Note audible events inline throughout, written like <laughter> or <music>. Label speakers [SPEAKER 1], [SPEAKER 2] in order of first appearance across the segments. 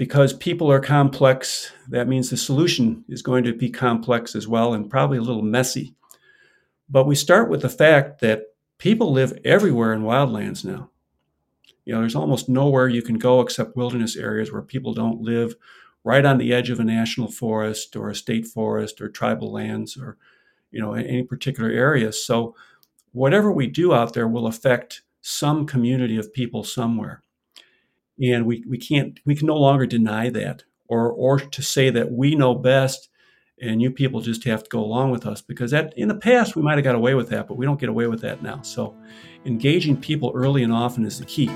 [SPEAKER 1] because people are complex, that means the solution is going to be complex as well and probably a little messy. But we start with the fact that people live everywhere in wildlands now. You know, there's almost nowhere you can go except wilderness areas where people don't live right on the edge of a national forest or a state forest or tribal lands or, you know, any particular area. So whatever we do out there will affect some community of people somewhere and we, we can't we can no longer deny that or or to say that we know best and you people just have to go along with us because that in the past we might have got away with that but we don't get away with that now so engaging people early and often is the key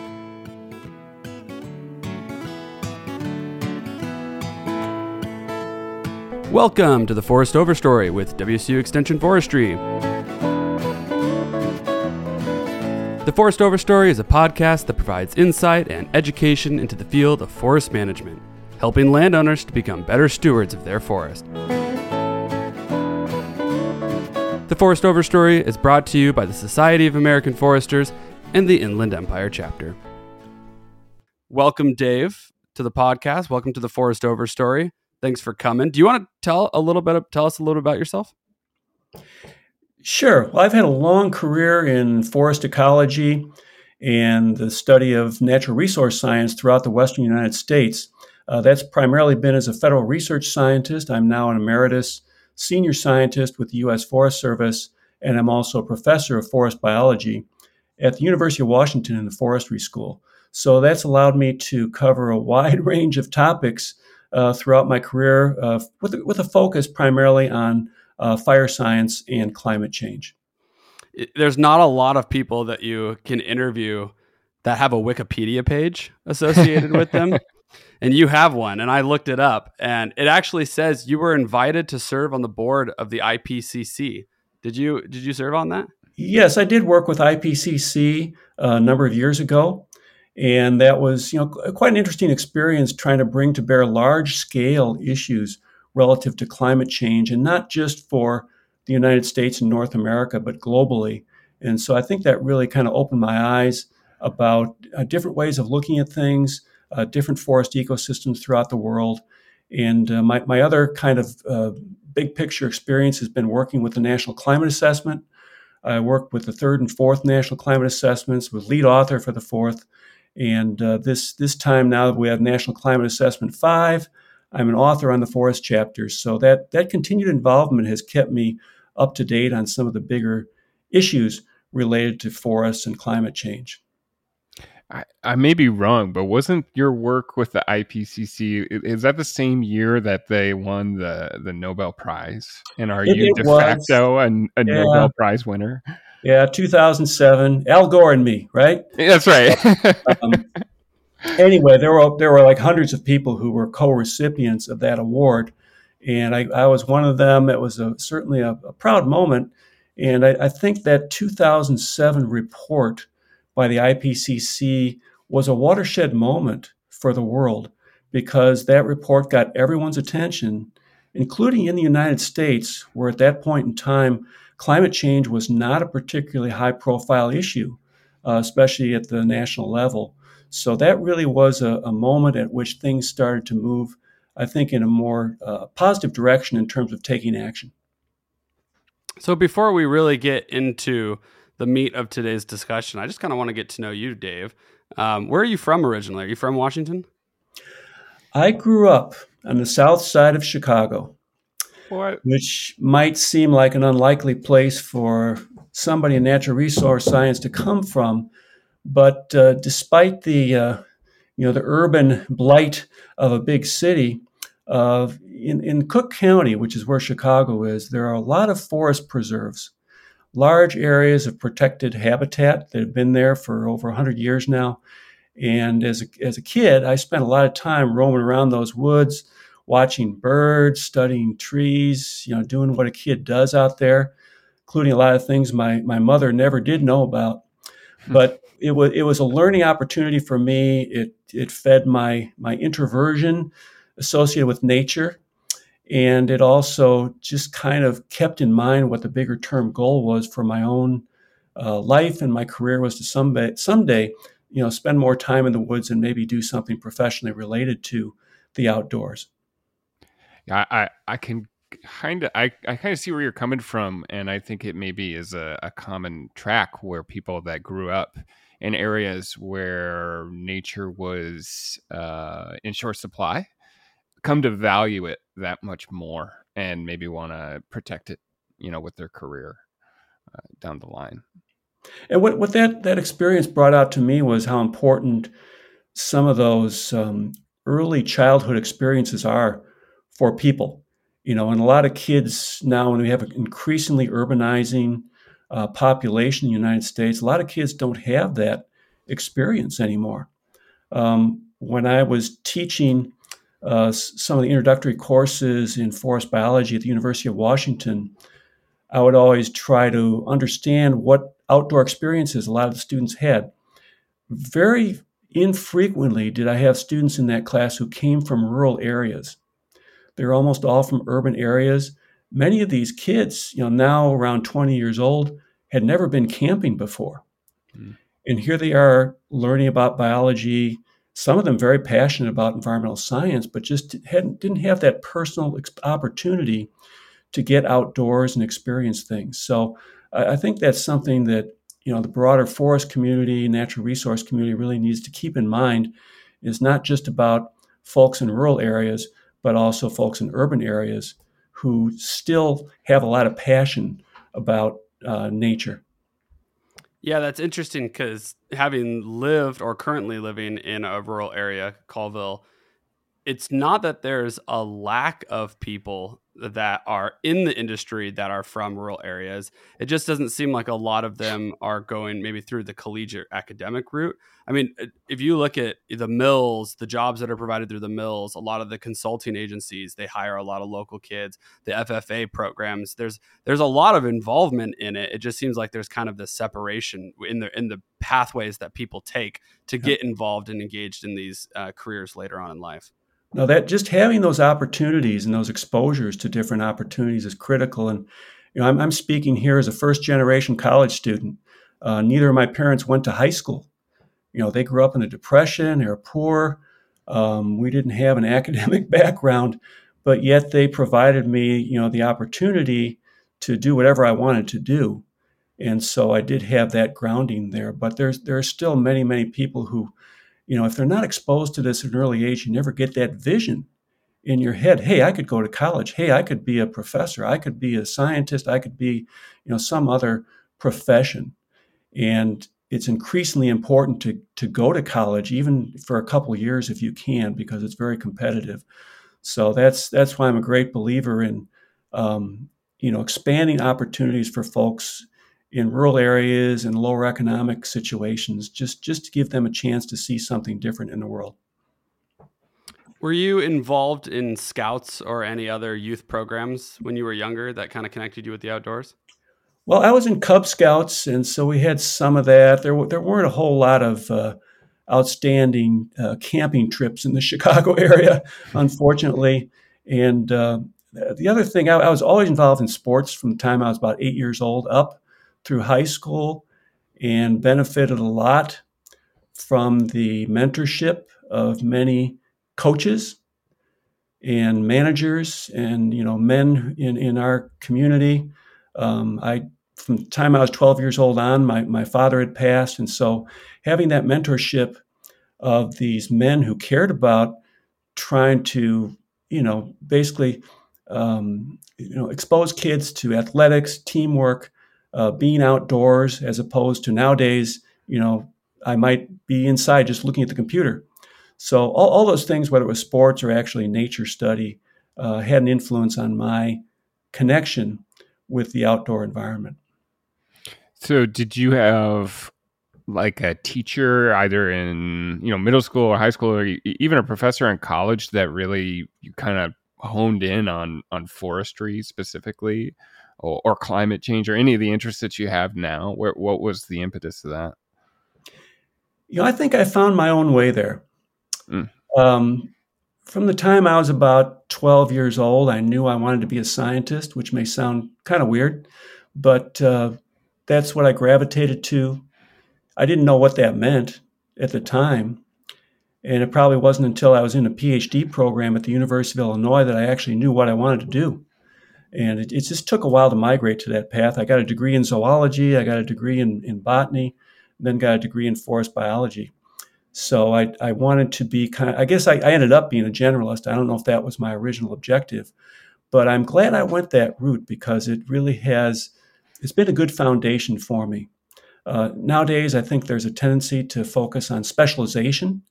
[SPEAKER 2] Welcome to the Forest Overstory with WSU Extension Forestry. The Forest Overstory is a podcast that provides insight and education into the field of forest management, helping landowners to become better stewards of their forest. The Forest Overstory is brought to you by the Society of American Foresters and the Inland Empire chapter. Welcome, Dave, to the podcast. Welcome to the Forest Overstory. Thanks for coming. Do you want to tell a little bit? Of, tell us a little bit about yourself.
[SPEAKER 1] Sure. Well, I've had a long career in forest ecology and the study of natural resource science throughout the western United States. Uh, that's primarily been as a federal research scientist. I'm now an emeritus senior scientist with the U.S. Forest Service, and I'm also a professor of forest biology at the University of Washington in the Forestry School. So that's allowed me to cover a wide <laughs> range of topics uh, throughout my career uh, with, with a focus primarily on uh, fire science and climate change.
[SPEAKER 2] There's not a lot of people that you can interview that have a Wikipedia page associated with them. <laughs> And you have one, and I looked it up, and it actually says you were invited to serve on the board of the IPCC. Did you did you serve on that?
[SPEAKER 1] Yes, I did work with IPCC a number of years ago, and that was you know quite an interesting experience trying to bring to bear large scale issues relative to climate change, and not just for the United States and North America, but globally. And so I think that really kind of opened my eyes about uh, different ways of looking at things, uh, different forest ecosystems throughout the world. And uh, my, my other kind of uh, big picture experience has been working with the National Climate Assessment. I worked with the third and fourth National Climate Assessments, was lead author for the fourth. And uh, this, this time now we have National Climate Assessment 5. I'm an author on the forest chapters. So that, that continued involvement has kept me up to date on some of the bigger issues related to forests and climate change.
[SPEAKER 3] I, I may be wrong, but wasn't your work with the IPCC is that the same year that they won the, the Nobel Prize? And are it, you it de was. facto a, a yeah. Nobel Prize winner?
[SPEAKER 1] Yeah, 2007. Al Gore and me, right?
[SPEAKER 3] That's right. <laughs> um,
[SPEAKER 1] anyway, there were there were like hundreds of people who were co-recipients of that award, and I, I was one of them. It was a, certainly a, a, proud moment, and I, I, think that 2007 report by the IPCC was a watershed moment for the world because that report got everyone's attention, including in the United States, where at that point in time climate change was not a particularly high-profile issue, uh, especially at the national level. So that really was a, a moment at which things started to move, I think, in a more uh, positive direction in terms of taking action.
[SPEAKER 2] So before we really get into the meat of today's discussion, I just kind of want to get to know you, Dave. Um, where are you from originally? Are you from Washington?
[SPEAKER 1] I grew up on the south side of Chicago, what? which might seem like an unlikely place for somebody in natural resource science to come from. But uh, despite the uh, you know the urban blight of a big city, uh, in, in Cook County, which is where Chicago is, there are a lot of forest preserves, large areas of protected habitat that have been there for over 100 years now. And as a, as a kid, I spent a lot of time roaming around those woods, watching birds, studying trees, you know, doing what a kid does out there, including a lot of things my, my mother never did know about. Hmm. But it was it was a learning opportunity for me. It it fed my my introversion associated with nature, and it also just kind of kept in mind what the bigger term goal was for my own uh, life and my career was to someday someday you know spend more time in the woods and maybe do something professionally related to the outdoors.
[SPEAKER 3] Yeah, I, I can kind of I, I kind of see where you're coming from and i think it maybe is a, a common track where people that grew up in areas where nature was uh, in short supply come to value it that much more and maybe want to protect it you know with their career uh, down the line.
[SPEAKER 1] And what, what that, that experience brought out to me was how important some of those um, early childhood experiences are for people you know, and a lot of kids now, when we have an increasingly urbanizing uh, population in the United States, a lot of kids don't have that experience anymore. Um, when I was teaching uh, some of the introductory courses in forest biology at the University of Washington, I would always try to understand what outdoor experiences a lot of the students had. Very infrequently did I have students in that class who came from rural areas. They're almost all from urban areas. Many of these kids, you know, now around 20 years old, had never been camping before. Mm. And here they are learning about biology, some of them very passionate about environmental science, but just hadn't, didn't have that personal opportunity to get outdoors and experience things. So I, I think that's something that you know the broader forest community, natural resource community really needs to keep in mind. Is not just about folks in rural areas, but also folks in urban areas who still have a lot of passion about uh, nature.
[SPEAKER 2] Yeah, that's interesting because having lived or currently living in a rural area, Colville, it's not that there's a lack of people that are in the industry that are from rural areas. It just doesn't seem like a lot of them are going maybe through the collegiate academic route. I mean, if you look at the mills, the jobs that are provided through the mills, a lot of the consulting agencies, they hire a lot of local kids, the FFA programs, there's there's a lot of involvement in it. It just seems like there's kind of this separation in the in the pathways that people take to get involved and engaged in these uh, careers later on in life.
[SPEAKER 1] Now that just having those opportunities and those exposures to different opportunities is critical. And you know, I'm, I'm speaking here as a first generation college student. Uh, neither of my parents went to high school. You know, they grew up in the Depression. They were poor. Um, we didn't have an <laughs> academic background, but yet they provided me, you know, the opportunity to do whatever I wanted to do. And so I did have that grounding there. But there's there are still many many people who you know, if they're not exposed to this at an early age, you never get that vision in your head. Hey, I could go to college. Hey, I could be a professor. I could be a scientist. I could be, you know, some other profession. And it's increasingly important to to go to college, even for a couple years if you can, because it's very competitive. So that's that's why I'm a great believer in, um, you know, expanding opportunities for folks in rural areas and lower economic situations, just just to give them a chance to see something different in the world.
[SPEAKER 2] Were you involved in scouts or any other youth programs when you were younger that kind of connected you with the outdoors?
[SPEAKER 1] Well, I was in Cub Scouts, and so we had some of that. There, there weren't a whole lot of uh, outstanding uh, camping trips in the <laughs> Chicago area, unfortunately. And uh, the other thing, I, I, was always involved in sports from the time I was about eight years old up through high school and benefited a lot from the mentorship of many coaches and managers and you know men in, in our community. Um, I from the time I was 12 years old on, my, my father had passed. And so having that mentorship of these men who cared about trying to, you know, basically, um, you know, expose kids to athletics, teamwork, uh, being outdoors as opposed to nowadays, you know, I might be inside just looking at the computer. So all, all those things, whether it was sports or actually nature study, uh, had an influence on my connection with the outdoor environment.
[SPEAKER 3] So did you have like a teacher either in you know middle school or high school or even a professor in college that really you kind of honed in on on forestry specifically or, or, climate change or any of the interests that you have now? Where, what was the impetus of that?
[SPEAKER 1] You know, I think I found my own way there. Mm. Um, from the time I was about 12 years old, I knew I wanted to be a scientist, which may sound kind of weird, but uh, that's what I gravitated to. I didn't know what that meant at the time. And it probably wasn't until I was in a PhD program at the University of Illinois that I actually knew what I wanted to do. And it, it just took a while to migrate to that path. I got a degree in zoology, I got a degree in, in botany, then got a degree in forest biology. So I, I wanted to be kind of, I guess I, I ended up being a generalist. I don't know if that was my original objective, but I'm glad I went that route because it really has, it's been a good foundation for me. Uh, nowadays, I think there's a tendency to focus on specialization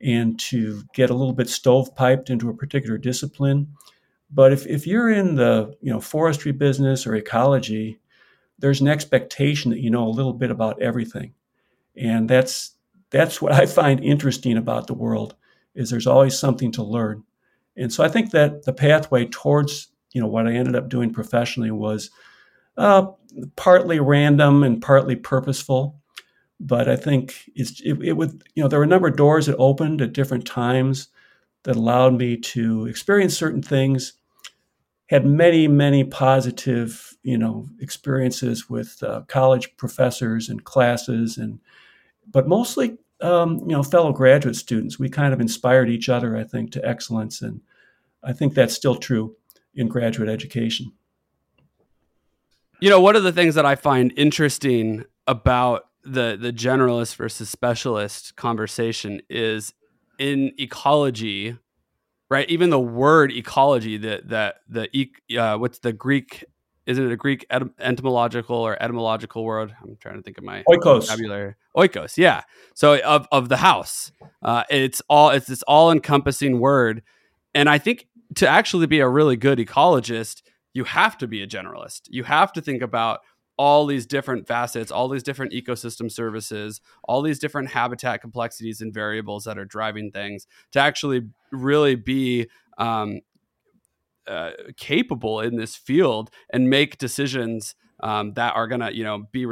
[SPEAKER 1] and to get a little bit stovepiped into a particular discipline. But if, if you're in the you know forestry business or ecology, there's an expectation that you know a little bit about everything, and that's that's what I find interesting about the world is there's always something to learn. And so I think that the pathway towards you know what I ended up doing professionally was uh, partly random and partly purposeful. But I think it's it, it would you know there were a number of doors that opened at different times that allowed me to experience certain things. Had many many positive you know experiences with uh, college professors and classes and but mostly um, you know fellow graduate students. We kind of inspired each other, I think, to excellence, and I think that's still true in graduate education.
[SPEAKER 2] You know, one of the things that I find interesting about the the generalist versus specialist conversation is in ecology, right? Even the word ecology, that that the uh, what's the Greek isn't it a Greek etym- etymological or etymological word? I'm trying to think of my
[SPEAKER 1] oikos.
[SPEAKER 2] vocabulary. Oikos, yeah. So of of the house, uh, it's all it's this all encompassing word, and I think to actually be a really good ecologist, you have to be a generalist. You have to think about all these different facets, all these different ecosystem services, all these different habitat complexities and variables that are driving things to actually really be um, uh, capable in this field and make decisions um, that are going to you know be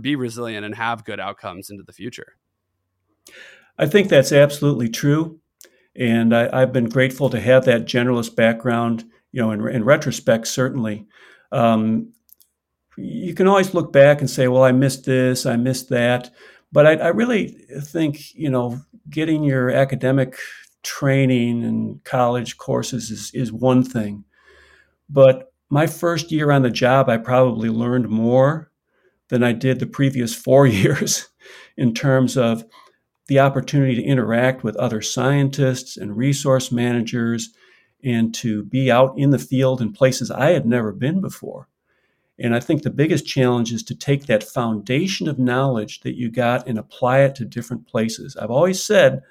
[SPEAKER 2] be resilient and have good outcomes into the future.
[SPEAKER 1] I think that's absolutely true, and I, have been grateful to have that generalist background. You know, in, in retrospect, certainly. Um, you can always look back and say, "Well, I missed this, I missed that," but I, I really think you know getting your academic training and college courses is, is one thing. But my first year on the job, I probably learned more than I did the previous four <laughs> years in terms of the opportunity to interact with other scientists and resource managers and to be out in the field in places I had never been before. And I think the biggest challenge is to take that foundation of knowledge that you got and apply it to different places. I've always said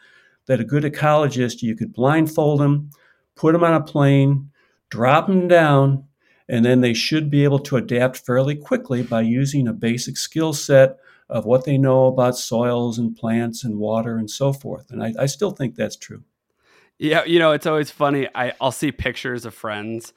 [SPEAKER 1] that a good ecologist, you could blindfold them, put them on a plane, drop them down, and then they should be able to adapt fairly quickly by using a basic skill set of what they know about soils and plants and water and so forth. And I, I still think that's true.
[SPEAKER 2] Yeah, you know, it's always funny. I, I'll see pictures of friends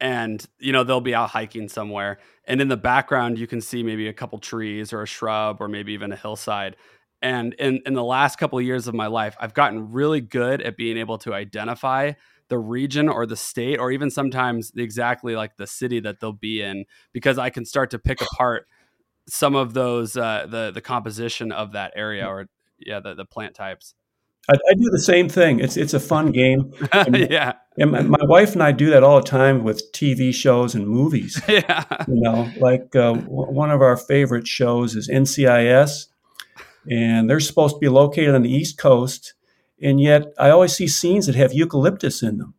[SPEAKER 2] and you know they'll be out hiking somewhere and in the background you can see maybe a couple trees or a shrub or maybe even a hillside and in, in the last couple of years of my life, I've gotten really good at being able to identify the region or the state or even sometimes exactly like the city that they'll be in because I can start to pick apart some of those uh, the the composition of that area or yeah the, the plant types.
[SPEAKER 1] I, I do the same thing. It's it's a fun game. <laughs>
[SPEAKER 2] And, yeah,
[SPEAKER 1] and my, my, wife and I do that all the time with TV shows and movies. <laughs>
[SPEAKER 2] Yeah,
[SPEAKER 1] you know, like uh, w- one of our favorite shows is NCIS and they're supposed to be located on the East Coast. And yet, I always see scenes that have eucalyptus in them,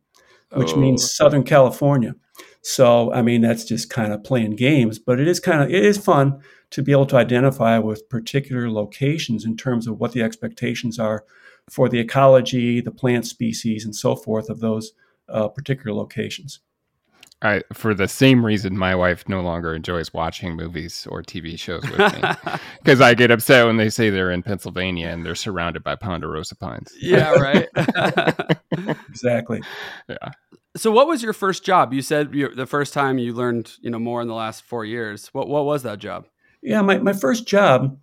[SPEAKER 1] which oh. means Southern California. So, I mean, that's just kind of playing games, but it is kind of it is fun to be able to identify with particular locations in terms of what the expectations are for the ecology, the plant species, and so forth of those uh, particular locations.
[SPEAKER 3] I, for the same reason, my wife no longer enjoys watching movies or TV shows with me <laughs> because I get upset when they say they're in Pennsylvania and they're surrounded by ponderosa pines.
[SPEAKER 2] Yeah, right. <laughs>
[SPEAKER 1] exactly.
[SPEAKER 3] Yeah.
[SPEAKER 2] So, what was your first job? You said you, the first time you learned, you know, more in the last four years. What what was that job?
[SPEAKER 1] Yeah, my my first job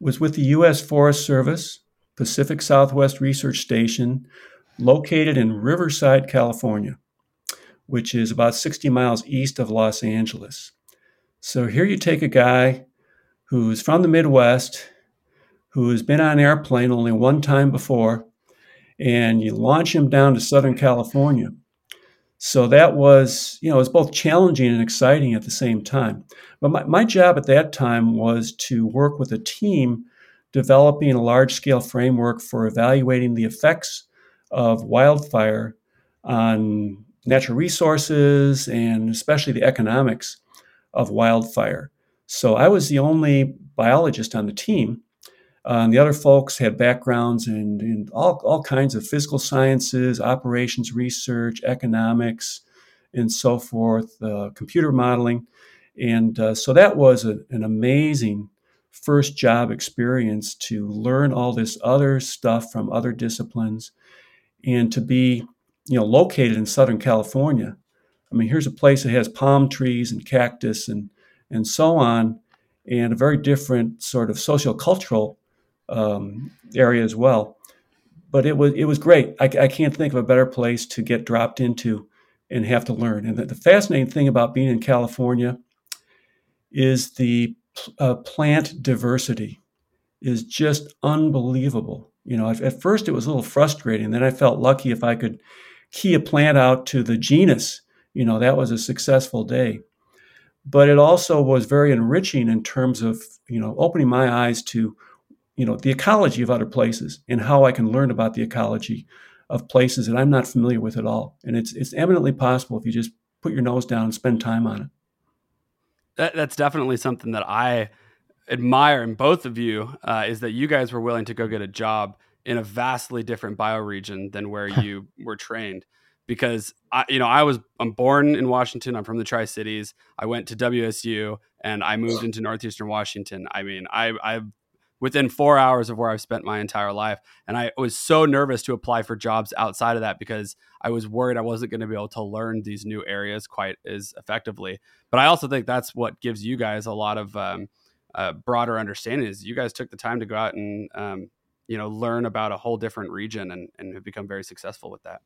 [SPEAKER 1] was with the U.S. Forest Service, Pacific Southwest Research Station, located in Riverside, California which is about 60 miles east of Los Angeles. So here you take a guy who's from the Midwest, who has been on an airplane only one time before, and you launch him down to Southern California. So that was, you know, it was both challenging and exciting at the same time. But my, my job at that time was to work with a team developing a large scale framework for evaluating the effects of wildfire on natural resources and especially the economics of wildfire. So I was the only biologist on the team. Uh, and the other folks had backgrounds in, in all, all kinds of physical sciences, operations research, economics, and so forth, uh, computer modeling. And uh, so that was a, an amazing first job experience to learn all this other stuff from other disciplines and to be you know located in southern california. I mean here's a place that has palm trees and cactus and and so on and a very different sort of sociocultural um, area as well. But it was it was great. I, I, can't think of a better place to get dropped into and have to learn. And the, the fascinating thing about being in california is the uh, plant diversity is just unbelievable. You know, at first it was a little frustrating. Then I felt lucky if I could key a plant out to the genus. You know, that was a successful day. But it also was very enriching in terms of, you know, opening my eyes to, you know, the ecology of other places and how I can learn about the ecology of places that I'm not familiar with at all. And it's it's eminently possible if you just put your nose down and spend time on it
[SPEAKER 2] that, that's definitely something that I admire in both of you uh, is that you guys were willing to go get a job in a vastly different bioregion than where <laughs> you were trained. Because I, you know, I was I'm born in Washington. I'm from the Tri Cities. I went to WSU and I moved into northeastern Washington. I mean, I I've within four hours of where I've spent my entire life. And I was so nervous to apply for jobs outside of that because I was worried I wasn't going to be able to learn these new areas quite as effectively. But I also think that's what gives you guys a lot of um, uh, broader understanding is you guys took the time to go out and, um, you know, learn about a whole different region and, and have become very successful with that.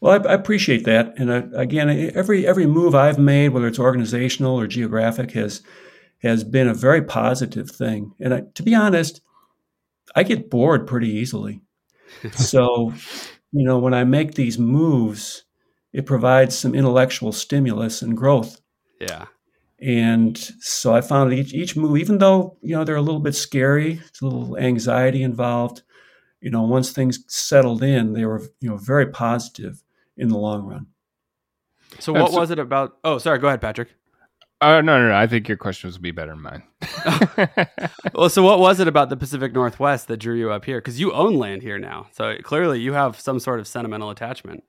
[SPEAKER 1] Well, I, I appreciate that. And uh, again, every every move I've made, whether it's organizational or geographic, has has been a very positive thing. And I, to be honest, I get bored pretty easily. <laughs> so, you know, when I make these moves, it provides some intellectual stimulus and growth.
[SPEAKER 2] Yeah.
[SPEAKER 1] And so I found each each move, even though you know they're a little bit scary, it's a little anxiety involved. You know, once things settled in, they were you know very positive in the long run.
[SPEAKER 2] So, what was it about? Oh, sorry. Go ahead, Patrick.
[SPEAKER 3] Uh, no, no, no. I think your questions would be better than mine. <laughs>
[SPEAKER 2] well, so what was it about the Pacific Northwest that drew you up here? Because you own land here now, so clearly you have some sort of sentimental attachment.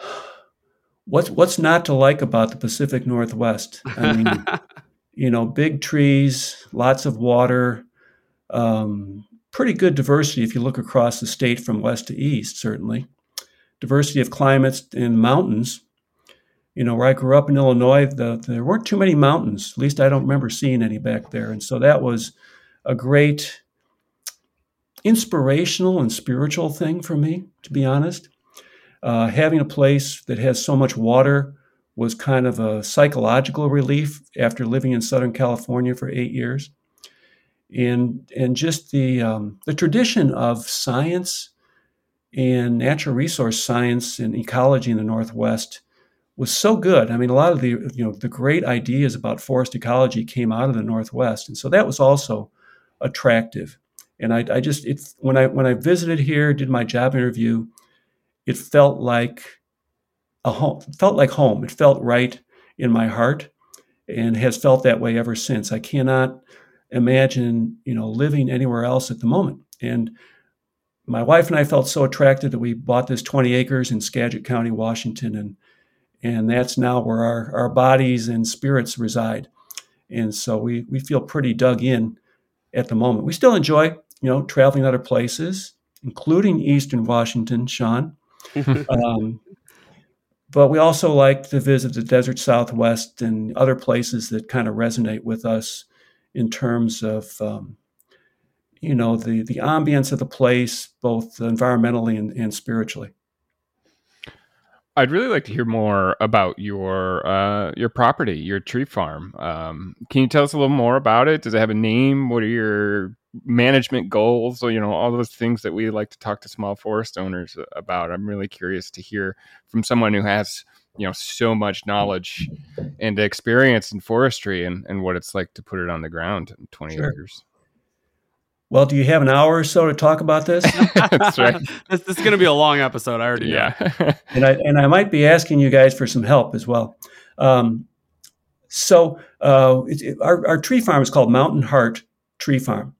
[SPEAKER 2] <sighs>
[SPEAKER 1] What's what's not to like about the Pacific Northwest? I mean, <laughs> you know, big trees, lots of water, um, pretty good diversity if you look across the state from west to east. Certainly, diversity of climates and mountains you know, where I grew up in Illinois, the, there weren't too many mountains. At least I don't remember seeing any back there. And so that was a great inspirational and spiritual thing for me, to be honest. Uh, having a place that has so much water was kind of a psychological relief after living in Southern California for eight years. And, and just the, um, the tradition of science and natural resource science and ecology in the Northwest was so good. I mean, a lot of the you know the great ideas about forest ecology came out of the Northwest, and so that was also attractive. And I, I just it when I when I visited here, did my job interview, it felt like a home. Felt like home. It felt right in my heart, and has felt that way ever since. I cannot imagine you know living anywhere else at the moment. And my wife and I felt so attracted that we bought this 20 acres in Skagit County, Washington, and and that's now where our, our bodies and spirits reside. And so we, we feel pretty dug in at the moment. We still enjoy, you know, traveling other places, including Eastern Washington, Sean. <laughs> um, but we also like to visit the desert Southwest and other places that kind of resonate with us in terms of, um, you know, the, the ambience of the place, both environmentally and, and spiritually.
[SPEAKER 3] I'd really like to hear more about your uh, your property, your tree farm. Um, can you tell us a little more about it? Does it have a name? What are your management goals, or, you know, all those things that we like to talk to small forest owners about. I'm really curious to hear from someone who has, you know, so much knowledge and experience in forestry and, and what it's like to put it on the ground in 20 sure. acres.
[SPEAKER 1] Well, do you have an hour or so to talk about this? <laughs>
[SPEAKER 2] That's right. <laughs> this, this, is going to be a long episode. I already yeah.
[SPEAKER 1] know. <laughs> and I and I might be asking you guys for some help as well. Um, so uh, it, it, our, our tree farm is called Mountain Heart Tree Farm,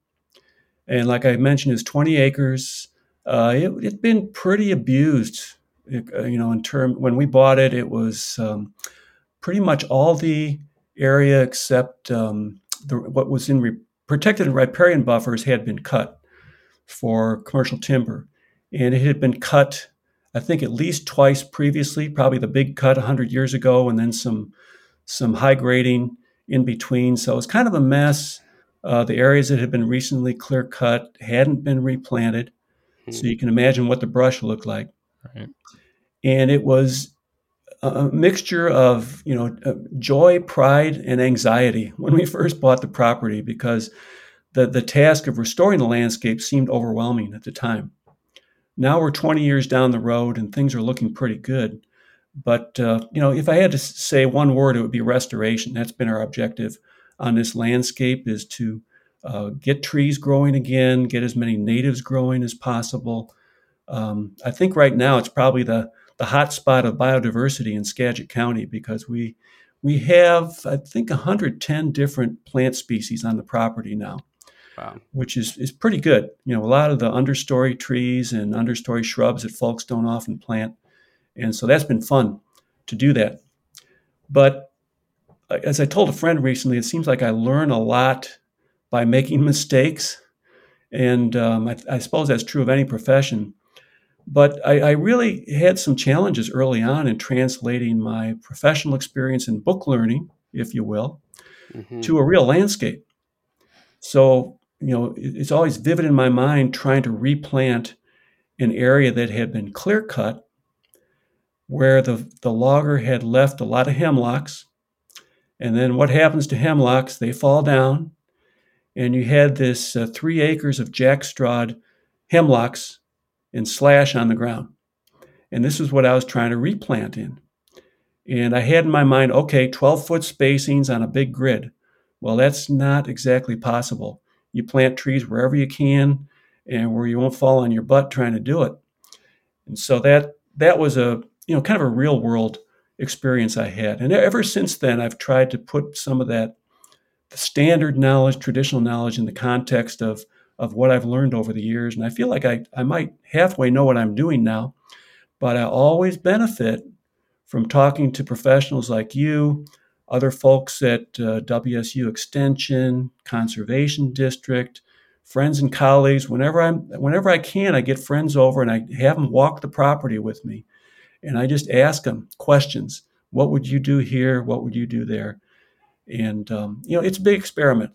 [SPEAKER 1] and like I mentioned, it's 20 acres. Uh, it, has been pretty abused. Uh, you know, in term when we bought it, it was um, pretty much all the area except um, the, what was in re- protected and riparian buffers had been cut for commercial timber, and it had been cut. I think at least twice previously, probably the big cut 100 years ago, and then some some high grading in between. So it's kind of a mess. Uh, the areas that had been recently clear cut hadn't been replanted. Mm-hmm. So you can imagine what the brush looked like. Right. And it was a mixture of you know uh, joy, pride, and anxiety when we first bought the property because the the task of restoring the landscape seemed overwhelming at the time. Now we're 20 years down the road and things are looking pretty good. But uh, you know, if I had to say one word, it would be restoration. That's been our objective on this landscape: is to uh, get trees growing again, get as many natives growing as possible. Um, I think right now it's probably the the hot spot of biodiversity in Skagit County because we we have I think 110 different plant species on the property now. Wow. Which is, is pretty good. You know, a lot of the understory trees and understory shrubs that folks don't often plant and so that's been fun to do that. But uh, as I told a friend recently, it seems like I learn a lot by making <laughs> mistakes. And um, I, I, suppose that's true of any profession. But I, I, really had some challenges early on in translating my professional experience in book learning, if you will, mm-hmm. to a real landscape. So, you know, it's always vivid in my mind trying to replant an area that had been clear cut where the, the logger had left a lot of hemlocks. And then what happens to hemlocks? They fall down, and you had this uh, three acres of jackstrawed hemlocks and slash on the ground. And this is what I was trying to replant in. And I had in my mind, okay, 12 foot spacings on a big grid. Well, that's not exactly possible. You plant trees wherever you can and where you won't fall on your butt trying to do it. And so that that was a you know, kind of a real world experience I had. And ever since then, I've tried to put some of that standard knowledge, traditional knowledge in the context of, of what I've learned over the years. And I feel like I, I might halfway know what I'm doing now, but I always benefit from talking to professionals like you, other folks at uh, WSU Extension, Conservation District, friends and colleagues. Whenever I'm, whenever I can, I get friends over and I have them walk the property with me and I just ask them questions. What would you do here? What would you do there? And um, you know, it's a big experiment.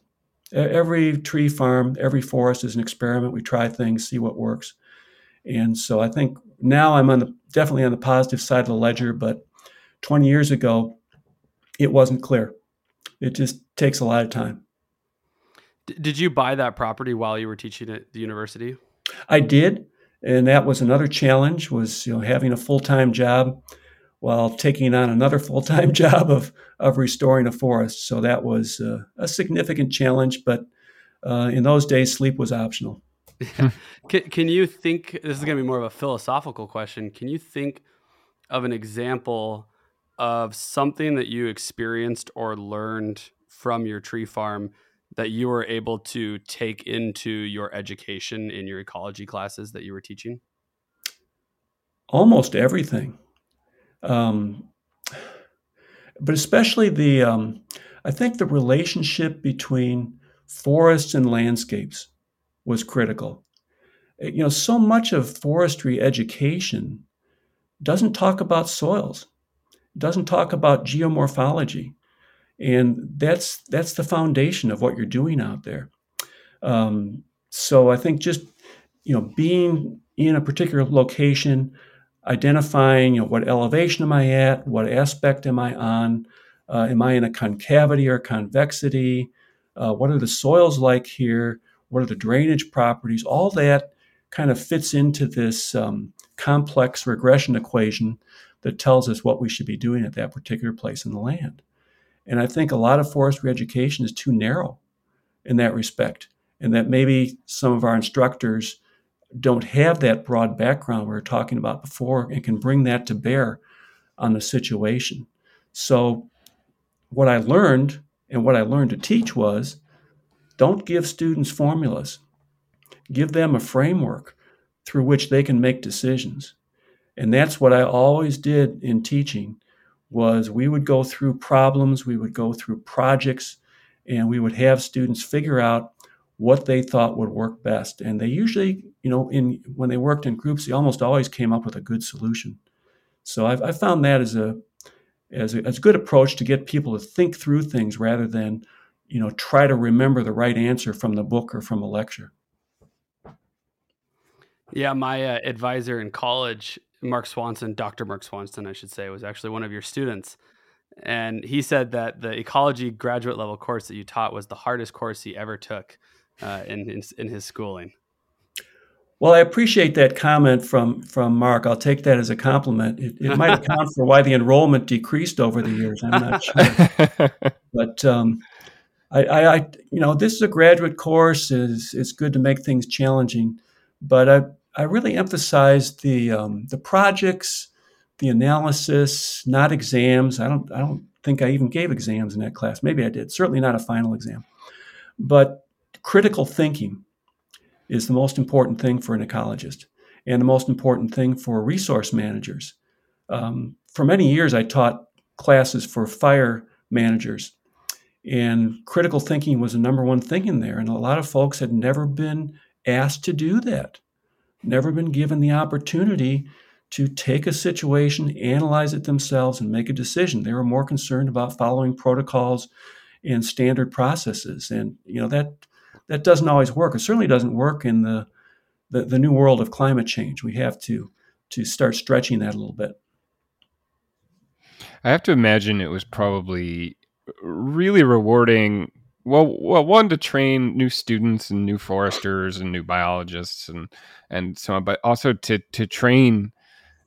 [SPEAKER 1] Every tree farm, every forest is an experiment. We try things, see what works. And so I think now I'm on the definitely on the positive side of the ledger, but 20 years ago, it wasn't clear. It just takes a lot of time.
[SPEAKER 2] Did you buy that property while you were teaching at the university?
[SPEAKER 1] I did and that was another challenge was you know having a full-time job while taking on another <laughs> full-time job of of restoring a forest so that was uh, a significant challenge but uh, in those days sleep was optional <laughs>
[SPEAKER 2] can, can you think this is going to be more of a philosophical question can you think of an example of something that you experienced or learned from your tree farm that you were able to take into your education in your ecology classes that you were teaching?
[SPEAKER 1] Almost everything. Um, but especially the, um, I think the relationship between forests and landscapes was critical. You know, so much of forestry education doesn't talk about soils, doesn't talk about geomorphology and that's that's the foundation of what you're doing out there. Um, so I think just you know being in a particular location, identifying you know what elevation am I at, what aspect am I on, uh, am I in a concavity or convexity, uh, what are the soils like here, what are the drainage properties, all that kind of fits into this um, complex regression equation that tells us what we should be doing at that particular place in the land. And I think a lot of forestry education is too narrow in that respect, and that maybe some of our instructors don't have that broad background we were talking about before and can bring that to bear on the situation. So, what I learned and what I learned to teach was don't give students formulas, give them a framework through which they can make decisions. And that's what I always did in teaching was we would go through problems, we would go through projects, and we would have students figure out what they thought would work best. And they usually, you know, in when they worked in groups, they almost always came up with a good solution. So I've, i found that as a as a, as a good approach to get people to think through things rather than, you know, try to remember the right answer from the book or from a lecture.
[SPEAKER 2] Yeah, my uh, advisor in college, Mark Swanson, Dr. Mark Swanson, I should say, was actually one of your students. And he said that the ecology graduate level course that you taught was the hardest course he ever took uh, in, in, in his schooling.
[SPEAKER 1] Well, I appreciate that comment from from Mark. I'll take that as a compliment. It, it might account for why the enrollment decreased over the years. I'm not sure, <laughs> but um, I, I, I, you know, this is a graduate course. is It's good to make things challenging, but I I really emphasize the um, the projects, the analysis, not exams. I don't I don't think I even gave exams in that class. Maybe I did. Certainly not a final exam, but critical thinking is the most important thing for an ecologist and the most important thing for resource managers. Um, for many years, I taught classes for fire managers, and critical thinking was the number one thing in there. And a lot of folks had never been asked to do that, never been given the opportunity to take a situation, analyze it themselves, and make a decision. They were more concerned about following protocols and standard processes. And you know that that doesn't always work. It certainly doesn't work in the, the, the new world of climate change. We have to to start stretching that a little bit.
[SPEAKER 3] I have to imagine it was probably really rewarding. Well, well, one to train new students and new foresters and new biologists and and so on, but also to to train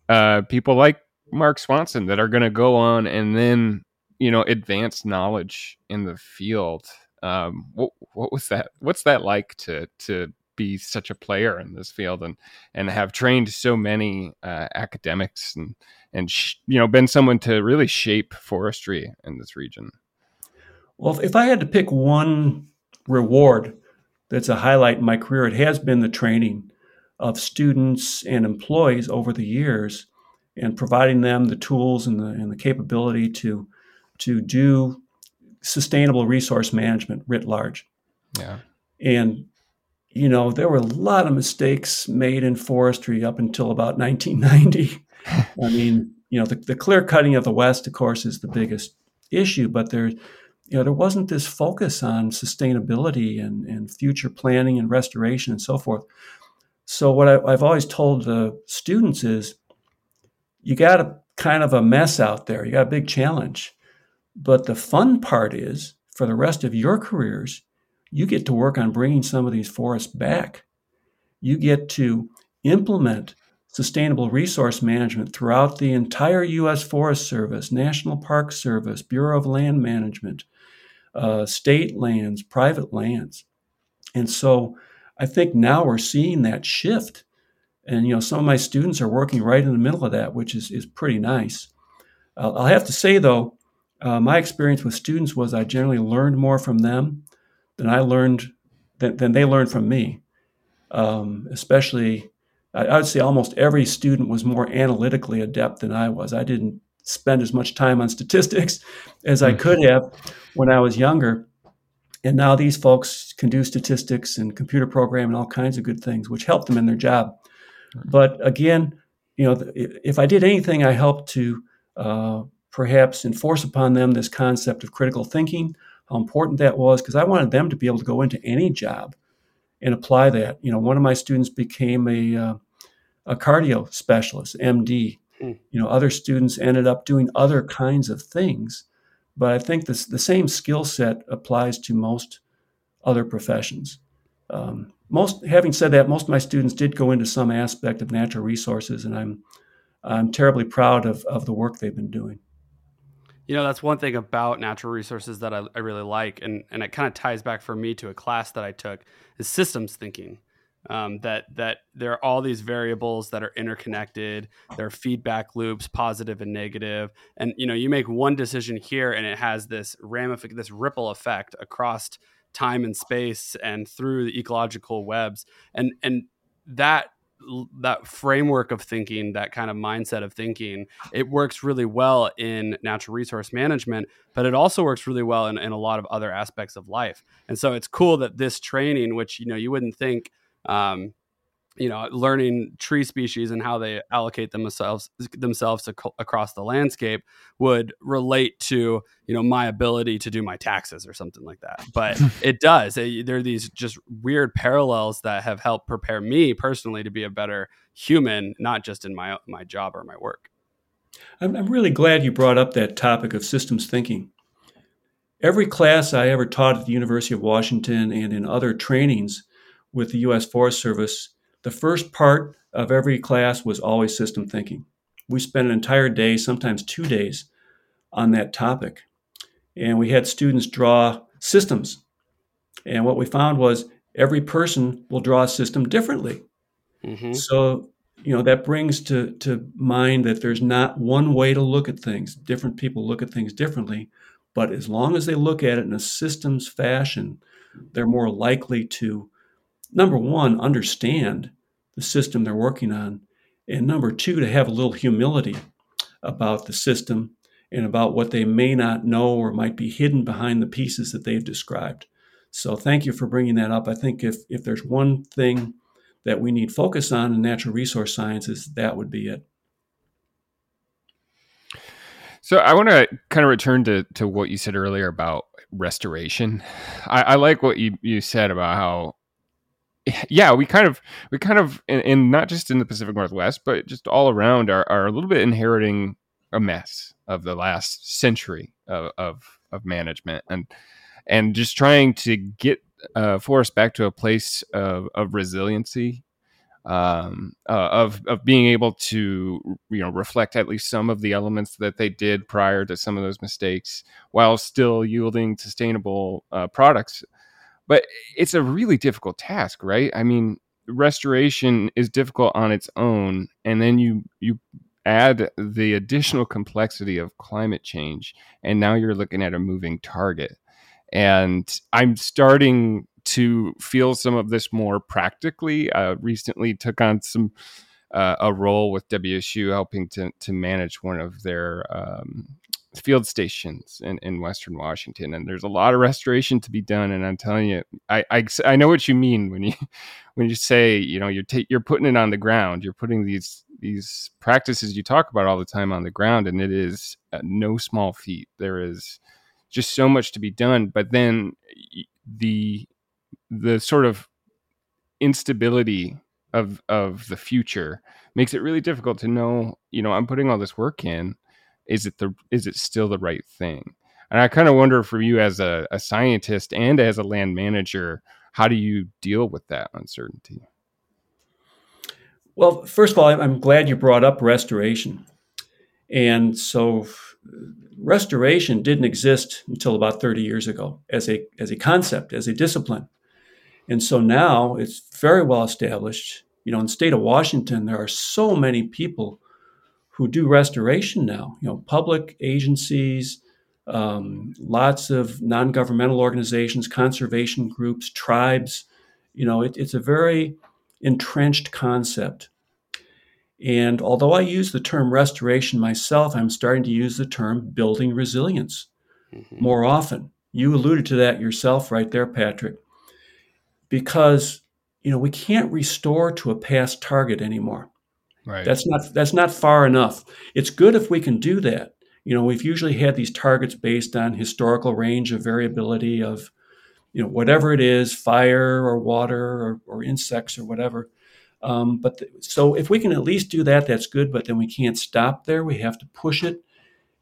[SPEAKER 3] uh, people like Mark Swanson that are going to go on and then you know advance knowledge in the field um, what what was that? What's that like to to be such a player in this field and and have trained so many uh, academics and and sh- you know been someone to really shape forestry in this region?
[SPEAKER 1] Well, if I had to pick one reward that's a highlight in my career, it has been the training of students and employees over the years and providing them the tools and the, and the capability to to do sustainable resource management writ large.
[SPEAKER 3] Yeah.
[SPEAKER 1] And, you know, there were a lot of mistakes made in forestry up until about 1990. <laughs> I mean, you know, the, the clear cutting of the West, of course, is the biggest issue, but there, you know, there wasn't this focus on sustainability and, and future planning and restoration and so forth. So what I, I've always told the students is you got a kind of a mess out there. You got a big challenge. But the fun part is for the rest of your careers, you get to work on bringing some of these forests back. You get to implement sustainable resource management throughout the entire U.S. Forest Service, National Park Service, Bureau of Land Management, uh, state lands, private lands. And so I think now we're seeing that shift. And, you know, some of my students are working right in the middle of that, which is, is pretty nice. Uh, I'll have to say, though, uh, my experience with students was I generally learned more from them than I learned than, than they learned from me. Um, especially, I, I would say almost every student was more analytically adept than I was. I didn't spend as much time on statistics <laughs> as I could have when I was younger. And now these folks can do statistics and computer programming and all kinds of good things, which help them in their job. But again, you know, if I did anything, I helped to uh, perhaps enforce upon them this concept of critical thinking, how important that was, because I wanted them to be able to go into any job and apply that. You know, one of my students became a, uh, a cardio specialist, MD. Mm. You know, other students ended up doing other kinds of things. But I think this, the same skill set applies to most other professions. um, most having said that, most of my students did go into some aspect of natural resources, and I'm I'm terribly proud of, of the work they've been doing.
[SPEAKER 2] You know, that's one thing about natural resources that I, I really like, and, and it kind of ties back for me to a class that I took is systems thinking. Um, that that there are all these variables that are interconnected. There are feedback loops, positive and negative, and you know you make one decision here, and it has this ramific this ripple effect across time and space and through the ecological webs, and and that that framework of thinking, that kind of mindset of thinking, it works really well in natural resource management, but it also works really well in, in a lot of other aspects of life. And so it's cool that this training, which you know you wouldn't think um, you know learning tree species and how they allocate themselves themselves across the landscape would relate to you know my ability to do my taxes or something like that. But <laughs> it does. There are these just weird parallels that have helped prepare me personally to be a better human not just in my my job or my work.
[SPEAKER 1] I'm, I'm really glad you brought up that topic of systems thinking. Every class i ever taught at the university of washington and in other trainings with the u.s forest service the first part of every class was always system thinking. We spent an entire day, sometimes two days, on that topic. And we had students draw systems. And what we found was every person will draw a system differently. Mm-hmm. So, you know, that brings to, to mind that there's not one way to look at things. Different people look at things differently. But as long as they look at it in a systems fashion, they're more likely to number one, understand the system they're working on, and number two, to have a little humility about the system and about what they may not know or might be hidden behind the pieces that they've described. So, thank you for bringing that up. I think if, if there's one thing that we need focus on in natural resource sciences, that would be it.
[SPEAKER 3] So I want to kind of return to, to what you said earlier about restoration. I, I, like what you, you said about how yeah, we kind of we kind of and, not just in the Pacific Northwest, but just all around are, are a little bit inheriting a mess of the last century of, of, of management. And and just trying to get uh, forest back to a place of, of resiliency um, uh, of of being able to you know reflect at least some of the elements that they did prior to some of those mistakes while still yielding sustainable uh, products but it's a really difficult task, right? I mean, restoration is difficult on its own, and then you you add the additional complexity of climate change, and now you're looking at a moving target. And I'm starting to feel some of this more practically. Uh, recently, took on some uh, a role with WSU, helping to to manage one of their um, field stations in, in Western Washington, and there's a lot of restoration to be done. And I'm telling you, I, I, I know what you mean when you <laughs> when you say you know you're ta- you're putting it on the ground, you're putting these these practices you talk about all the time on the ground, and it is no small feat. There is just so much to be done, but then the the sort of instability of of the future makes it really difficult to know you know i'm putting all this work in is it the is it still the right thing? And I kind of wonder for you as a, a scientist and as a land manager, how do you deal with that uncertainty?
[SPEAKER 1] Well, first of all, I'm glad you brought up restoration. And so restoration didn't exist until about 30 years ago as a as a concept, as a discipline. And so now it's very well established. You know, in the state of Washington, there are so many people who do restoration now. You know, public agencies, um, lots of non-governmental organizations, conservation groups, tribes. You know, it, it's a very entrenched concept. And although I use the term restoration myself, I'm starting to use the term building resilience mm-hmm. more often. You alluded to that yourself right there, Patrick, because you know we can't restore to a past target anymore. Right. That's not that's not far enough. It's good if we can do that. You know, we've usually had these targets based on historical range of variability of, you know, whatever it is, fire or water or, or insects or whatever. Um, but so if we can at least do that, that's good. But then we can't stop there. We have to push it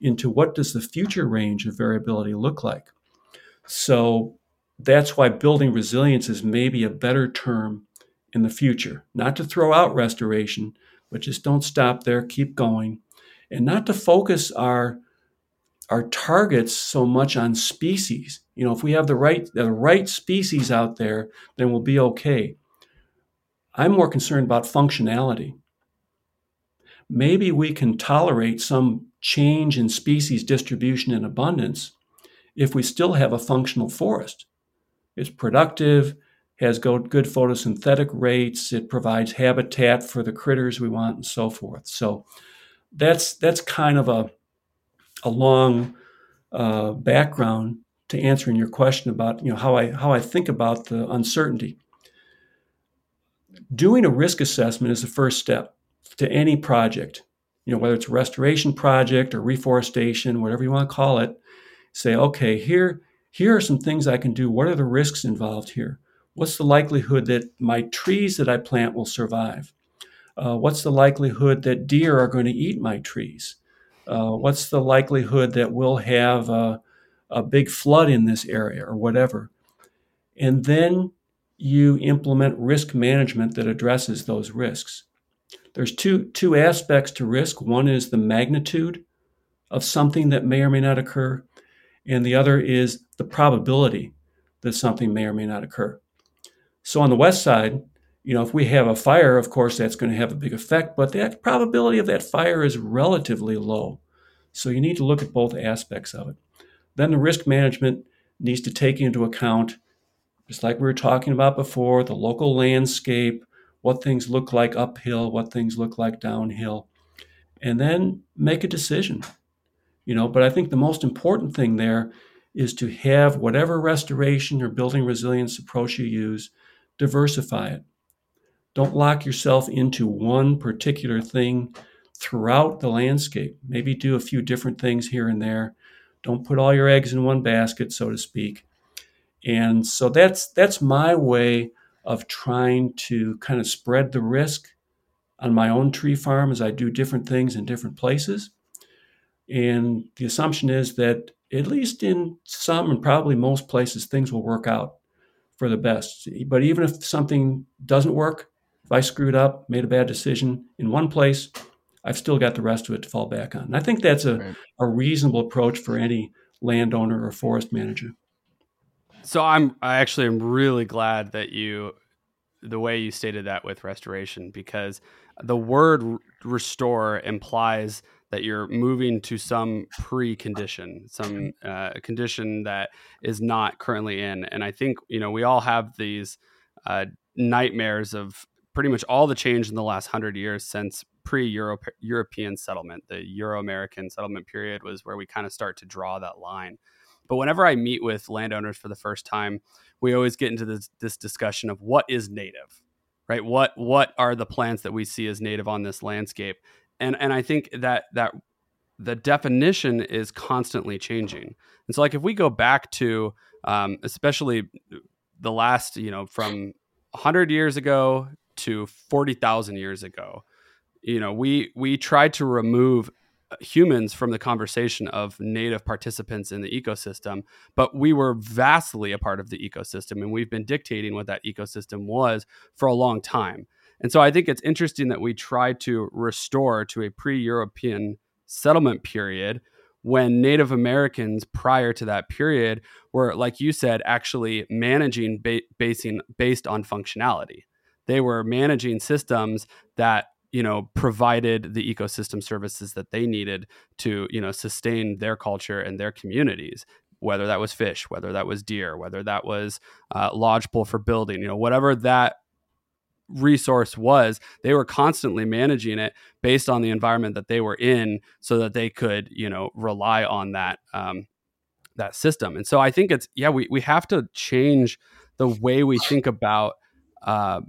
[SPEAKER 1] into what does the future range of variability look like. So that's why building resilience is maybe a better term in the future. Not to throw out restoration, but just don't stop there, keep going, and not to focus our our targets so much on species. You know, if we have the right the right species out there, then we'll be okay. I'm more concerned about functionality. Maybe we can tolerate some change in species distribution and abundance if we still have a functional forest. It's productive, has good photosynthetic rates, it provides habitat for the critters we want, and so forth. So that's that's kind of a a long uh, background to answering your question about you know how I how I think about the uncertainty. Doing a risk assessment is the first step to any project. You know whether it's a restoration project or reforestation, whatever you want to call it. Say, okay, here here are some things I can do. What are the risks involved here? What's the likelihood that my trees that I plant will survive? Uh, what's the likelihood that deer are going to eat my trees? Uh, what's the likelihood that we'll have a, a big flood in this area or whatever? And then you implement risk management that addresses those risks. There's two, two aspects to risk. One is the magnitude of something that may or may not occur, and the other is the probability that something may or may not occur. So on the west side, you know, if we have a fire, of course, that's going to have a big effect, but the probability of that fire is relatively low. So you need to look at both aspects of it. Then the risk management needs to take into account, just like we were talking about before, the local landscape, what things look like uphill, what things look like downhill, and then make a decision. You know, but I think the most important thing there is to have whatever restoration or building resilience approach you use, diversify it. Don't lock yourself into one particular thing throughout the landscape. Maybe do a few different things here and there. Don't put all your eggs in one basket, so to speak. And so that's that's my way of trying to kind of spread the risk on my own tree farm as I do different things in different places. And the assumption is that at least in some and probably most places, things will work out for the best. But even if something doesn't work, if I screwed up, made a bad decision in one place, I've still got the rest of it to fall back on. And I think that's a, right. a reasonable approach for any landowner or forest manager.
[SPEAKER 2] So I'm I actually am really glad that you the way you stated that with restoration because the word restore implies that you're moving to some precondition, some uh, condition that is not currently in. And I think you know we all have these uh, nightmares of pretty much all the change in the last hundred years since pre-European settlement. The Euro-American settlement period was where we kind of start to draw that line. But whenever I meet with landowners for the first time, we always get into this, this discussion of what is native, right? What what are the plants that we see as native on this landscape? And and I think that that the definition is constantly changing. And so, like if we go back to, um, especially the last, you know, from 100 years ago to 40,000 years ago. You know, we we tried to remove uh, humans from the conversation of native participants in the ecosystem, but we were vastly a part of the ecosystem and we've been dictating what that ecosystem was for a long time. And so I think it's interesting that we try to restore to a pre-European settlement period when Native Americans prior to that period were, like you said, actually managing ba- basing, based on functionality. They were managing systems that you know provided the ecosystem services that they needed to you know sustain their culture and their communities whether that was fish whether that was deer whether that was uh, lodgepole for building you know whatever that resource was they were constantly managing it based on the environment that they were in so that they could you know rely on that um, that system. And so i think it's yeah we, we have to change the way we think about uh,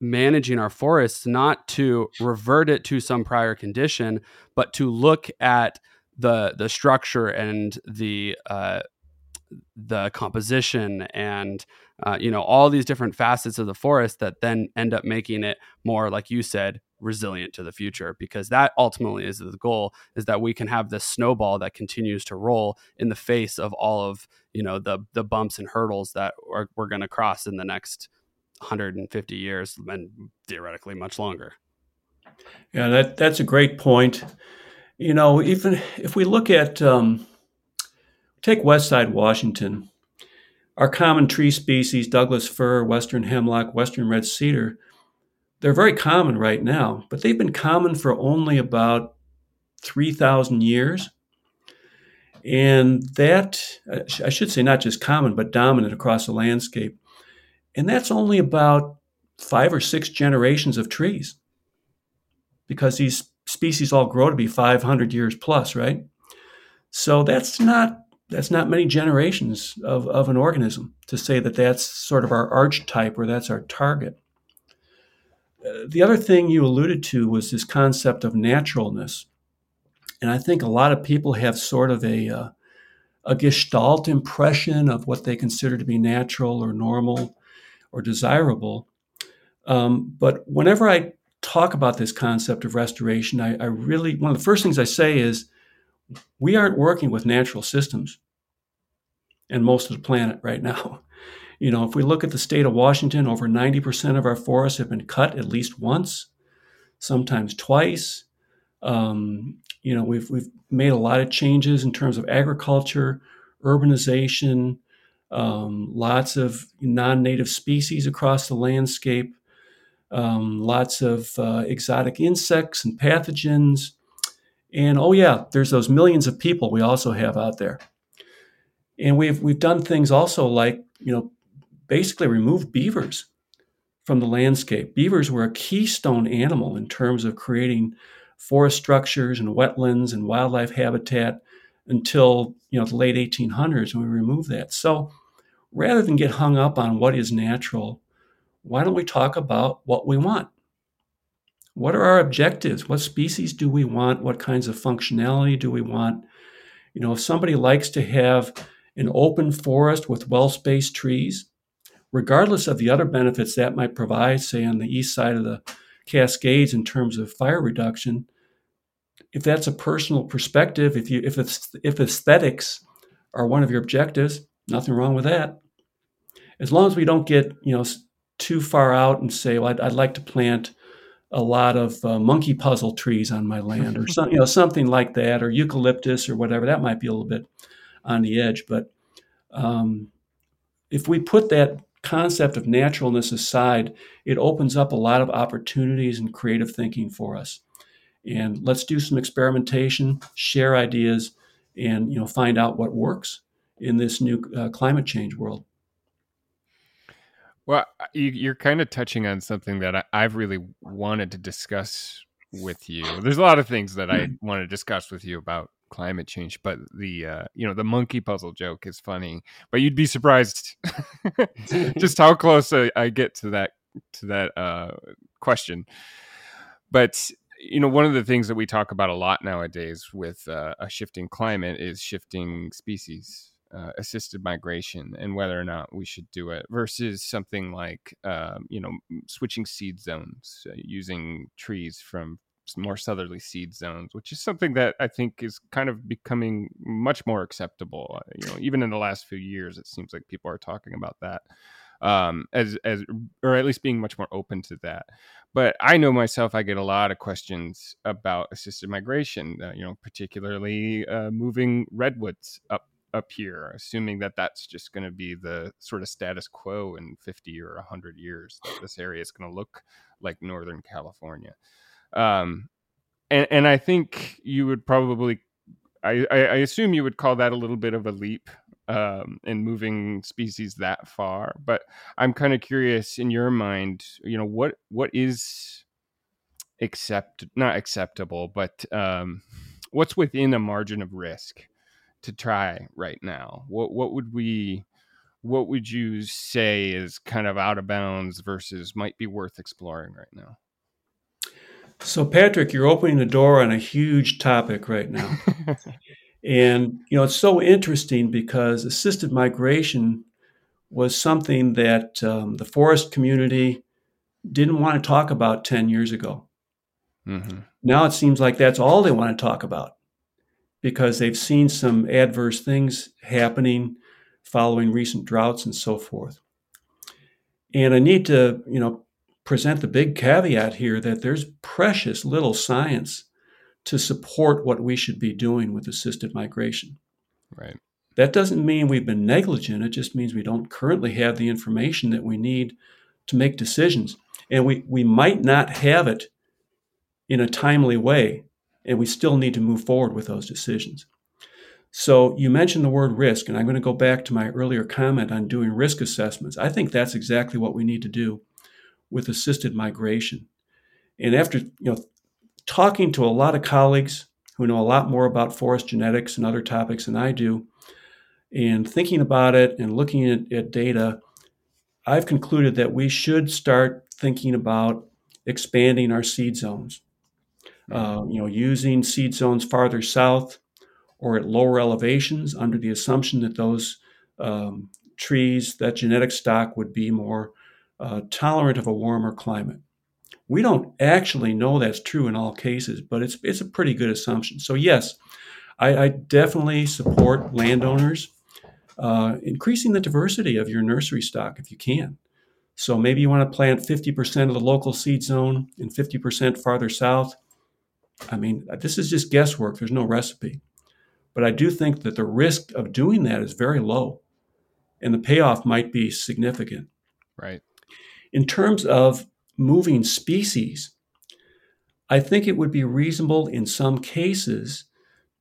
[SPEAKER 2] managing our forests not to revert it to some prior condition, but to look at the the structure and the uh, the composition and uh, you know all these different facets of the forest that then end up making it more like you said resilient to the future because that ultimately is the goal is that we can have this snowball that continues to roll in the face of all of you know the the bumps and hurdles that are, we're going to cross in the next 150 years and theoretically much longer.
[SPEAKER 1] Yeah that that's a great point. You know even if we look at um, take west side washington our common tree species douglas fir western hemlock western red cedar they're very common right now, but they've been common for only about 3,000 years. And that, I should say, not just common, but dominant across the landscape. And that's only about five or six generations of trees because these species all grow to be 500 years plus, right? So that's not that's not many generations of, of an organism to say that that's sort of our archetype or that's our target the other thing you alluded to was this concept of naturalness. And I think a lot of people have sort of a, uh, a gestalt impression of what they consider to be natural or normal or desirable. Um, but whenever I talk about this concept of restoration, I, I really, one of the first things I say is we aren't working with natural systems and most of the planet right now. <laughs> You know, if we look at the state of Washington, over 90% of our forests have been cut at least once, sometimes twice. Um, you know, we've, we've made a lot of changes in terms of agriculture, urbanization, um, lots of non native species across the landscape, um, lots of uh, exotic insects and pathogens. And oh, yeah, there's those millions of people we also have out there. And we've, we've done things also like, you know, basically removed beavers from the landscape. Beavers were a keystone animal in terms of creating forest structures and wetlands and wildlife habitat until you know the late 1800s when we removed that. So rather than get hung up on what is natural, why don't we talk about what we want? What are our objectives? What species do we want? What kinds of functionality do we want? You know, if somebody likes to have an open forest with well spaced trees, regardless of the other benefits that might provide, say on the east side of the Cascades in terms of fire reduction, if that's a personal perspective, if you if it's if aesthetics are one of your objectives, nothing wrong with that. As long as we don't get you know too far out and say, well, I'd, I'd like to plant a lot of uh, monkey puzzle trees on my land, or some, you know something like that, or eucalyptus or whatever. That might be a little bit on the edge, but um, if we put that concept of naturalness aside, it opens up a lot of opportunities and creative thinking for us. And let's do some experimentation, share ideas, and you know find out what works in this new uh, climate change world.
[SPEAKER 3] Well, you, are kind of touching on something that I, I've really wanted to discuss with you. There's a lot of things that I want to discuss with you about climate change but the uh you know the monkey puzzle joke is funny but you'd be surprised <laughs> just how close I, I, get to that to that uh question. But you know one of the things that we talk about a lot nowadays with uh, a shifting climate is shifting species uh, assisted migration and whether or not we should do it versus something like um, you know switching seed zones uh, using trees from more southerly seed zones, which is something that I think is kind of becoming much more acceptable. Uh, you know, even in the last few years, it seems like people are talking about that um, as as or at least being much more open to that. But I know myself, I get a lot of questions about assisted migration. Uh, you know, particularly uh, moving redwoods up up here, assuming that that's just going to be the sort of status quo in 50 or 100 years, that this area is going to look like Northern California. Um, and, and I think you would probably, I, I assume you would call that a little bit of a leap um, in moving species that far. But I'm kind of curious in your mind, you know, what what is accept not acceptable, but um, what's within a margin of risk to try right now? What what would we what would you say is kind of out of bounds versus might be worth exploring right now?
[SPEAKER 1] So, Patrick, you're opening the door on a huge topic right now. <laughs> and, you know, it's so interesting because assisted migration was something that um, the forest community didn't want to talk about 10 years ago. Mm-hmm. Now it seems like that's all they want to talk about because they've seen some adverse things happening following recent droughts and so forth. And I need to, you know, present the big caveat here that there's precious little science to support what we should be doing with assisted migration.
[SPEAKER 3] Right.
[SPEAKER 1] That doesn't mean we've been negligent. It just means we don't currently have the information that we need to make decisions. And we, we might not have it in a timely way, and we still need to move forward with those decisions. So you mentioned the word risk, and I'm going to go back to my earlier comment on doing risk assessments. I think that's exactly what we need to do with assisted migration. And after you know talking to a lot of colleagues who know a lot more about forest genetics and other topics than I do, and thinking about it and looking at, at data, I've concluded that we should start thinking about expanding our seed zones. Uh, you know, using seed zones farther south or at lower elevations under the assumption that those um, trees, that genetic stock would be more uh, tolerant of a warmer climate. We don't actually know that's true in all cases, but it's it's a pretty good assumption. So yes, I, I definitely support landowners uh, increasing the diversity of your nursery stock if you can. So maybe you want to plant 50% of the local seed zone and 50% farther south. I mean, this is just guesswork. There's no recipe. But I do think that the risk of doing that is very low and the payoff might be significant.
[SPEAKER 3] Right.
[SPEAKER 1] In terms of moving species, I think it would be reasonable in some cases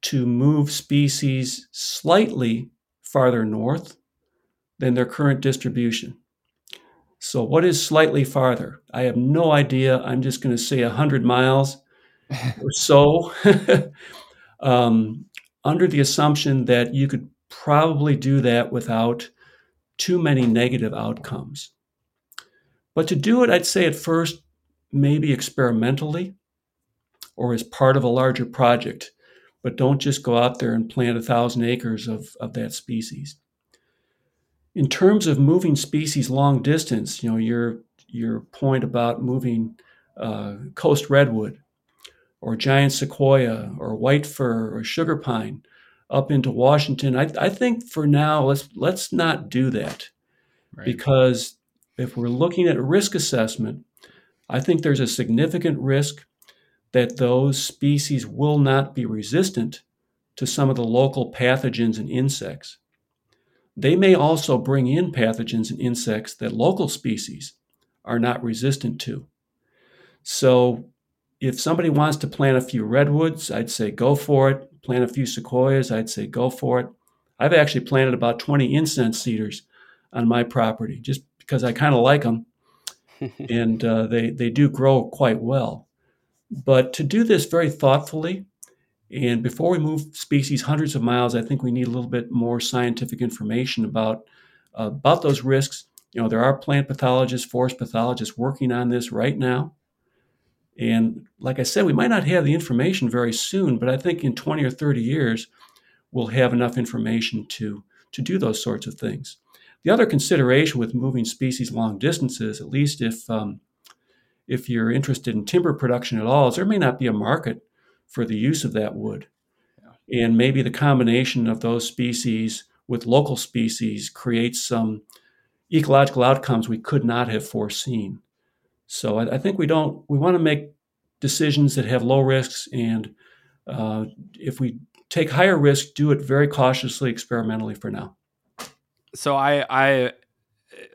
[SPEAKER 1] to move species slightly farther north than their current distribution. So, what is slightly farther? I have no idea. I'm just going to say 100 miles so, <laughs> um, under the assumption that you could probably do that without too many negative outcomes. But to do it, I'd say at first, maybe experimentally or as part of a larger project but don't just go out there and plant a thousand acres of, of that species. In terms of moving species long distance, you know, your, your point about moving uh, coast redwood or giant sequoia or white fir or sugar pine up into Washington, I, I think for now, let's, let's not do that. Right. Because if we're looking at risk assessment, I think there's a significant risk that those species will not be resistant to some of the local pathogens and insects. They may also bring in pathogens and insects that local species are not resistant to. So, if somebody wants to plant a few redwoods, I'd say go for it. Plant a few sequoias, I'd say go for it. I've actually planted about 20 incense cedars on my property just because I kind of like them <laughs> and uh, they, they do grow quite well. But to do this very thoughtfully, and before we move species hundreds of miles, I think we need a little bit more scientific information about uh, about those risks. You know, there are plant pathologists, forest pathologists working on this right now. And like I said, we might not have the information very soon, but I think in 20 or 30 years, we'll have enough information to, to do those sorts of things. The other consideration with moving species long distances, at least if um, if you're interested in timber production at all, is there may not be a market for the use of that wood. Yeah. And maybe the combination of those species with local species creates some ecological outcomes we could not have foreseen. So I, I think we don't, we want to make decisions that have low risks. And uh, if we take higher risk, do it very cautiously, experimentally for now.
[SPEAKER 2] So I, I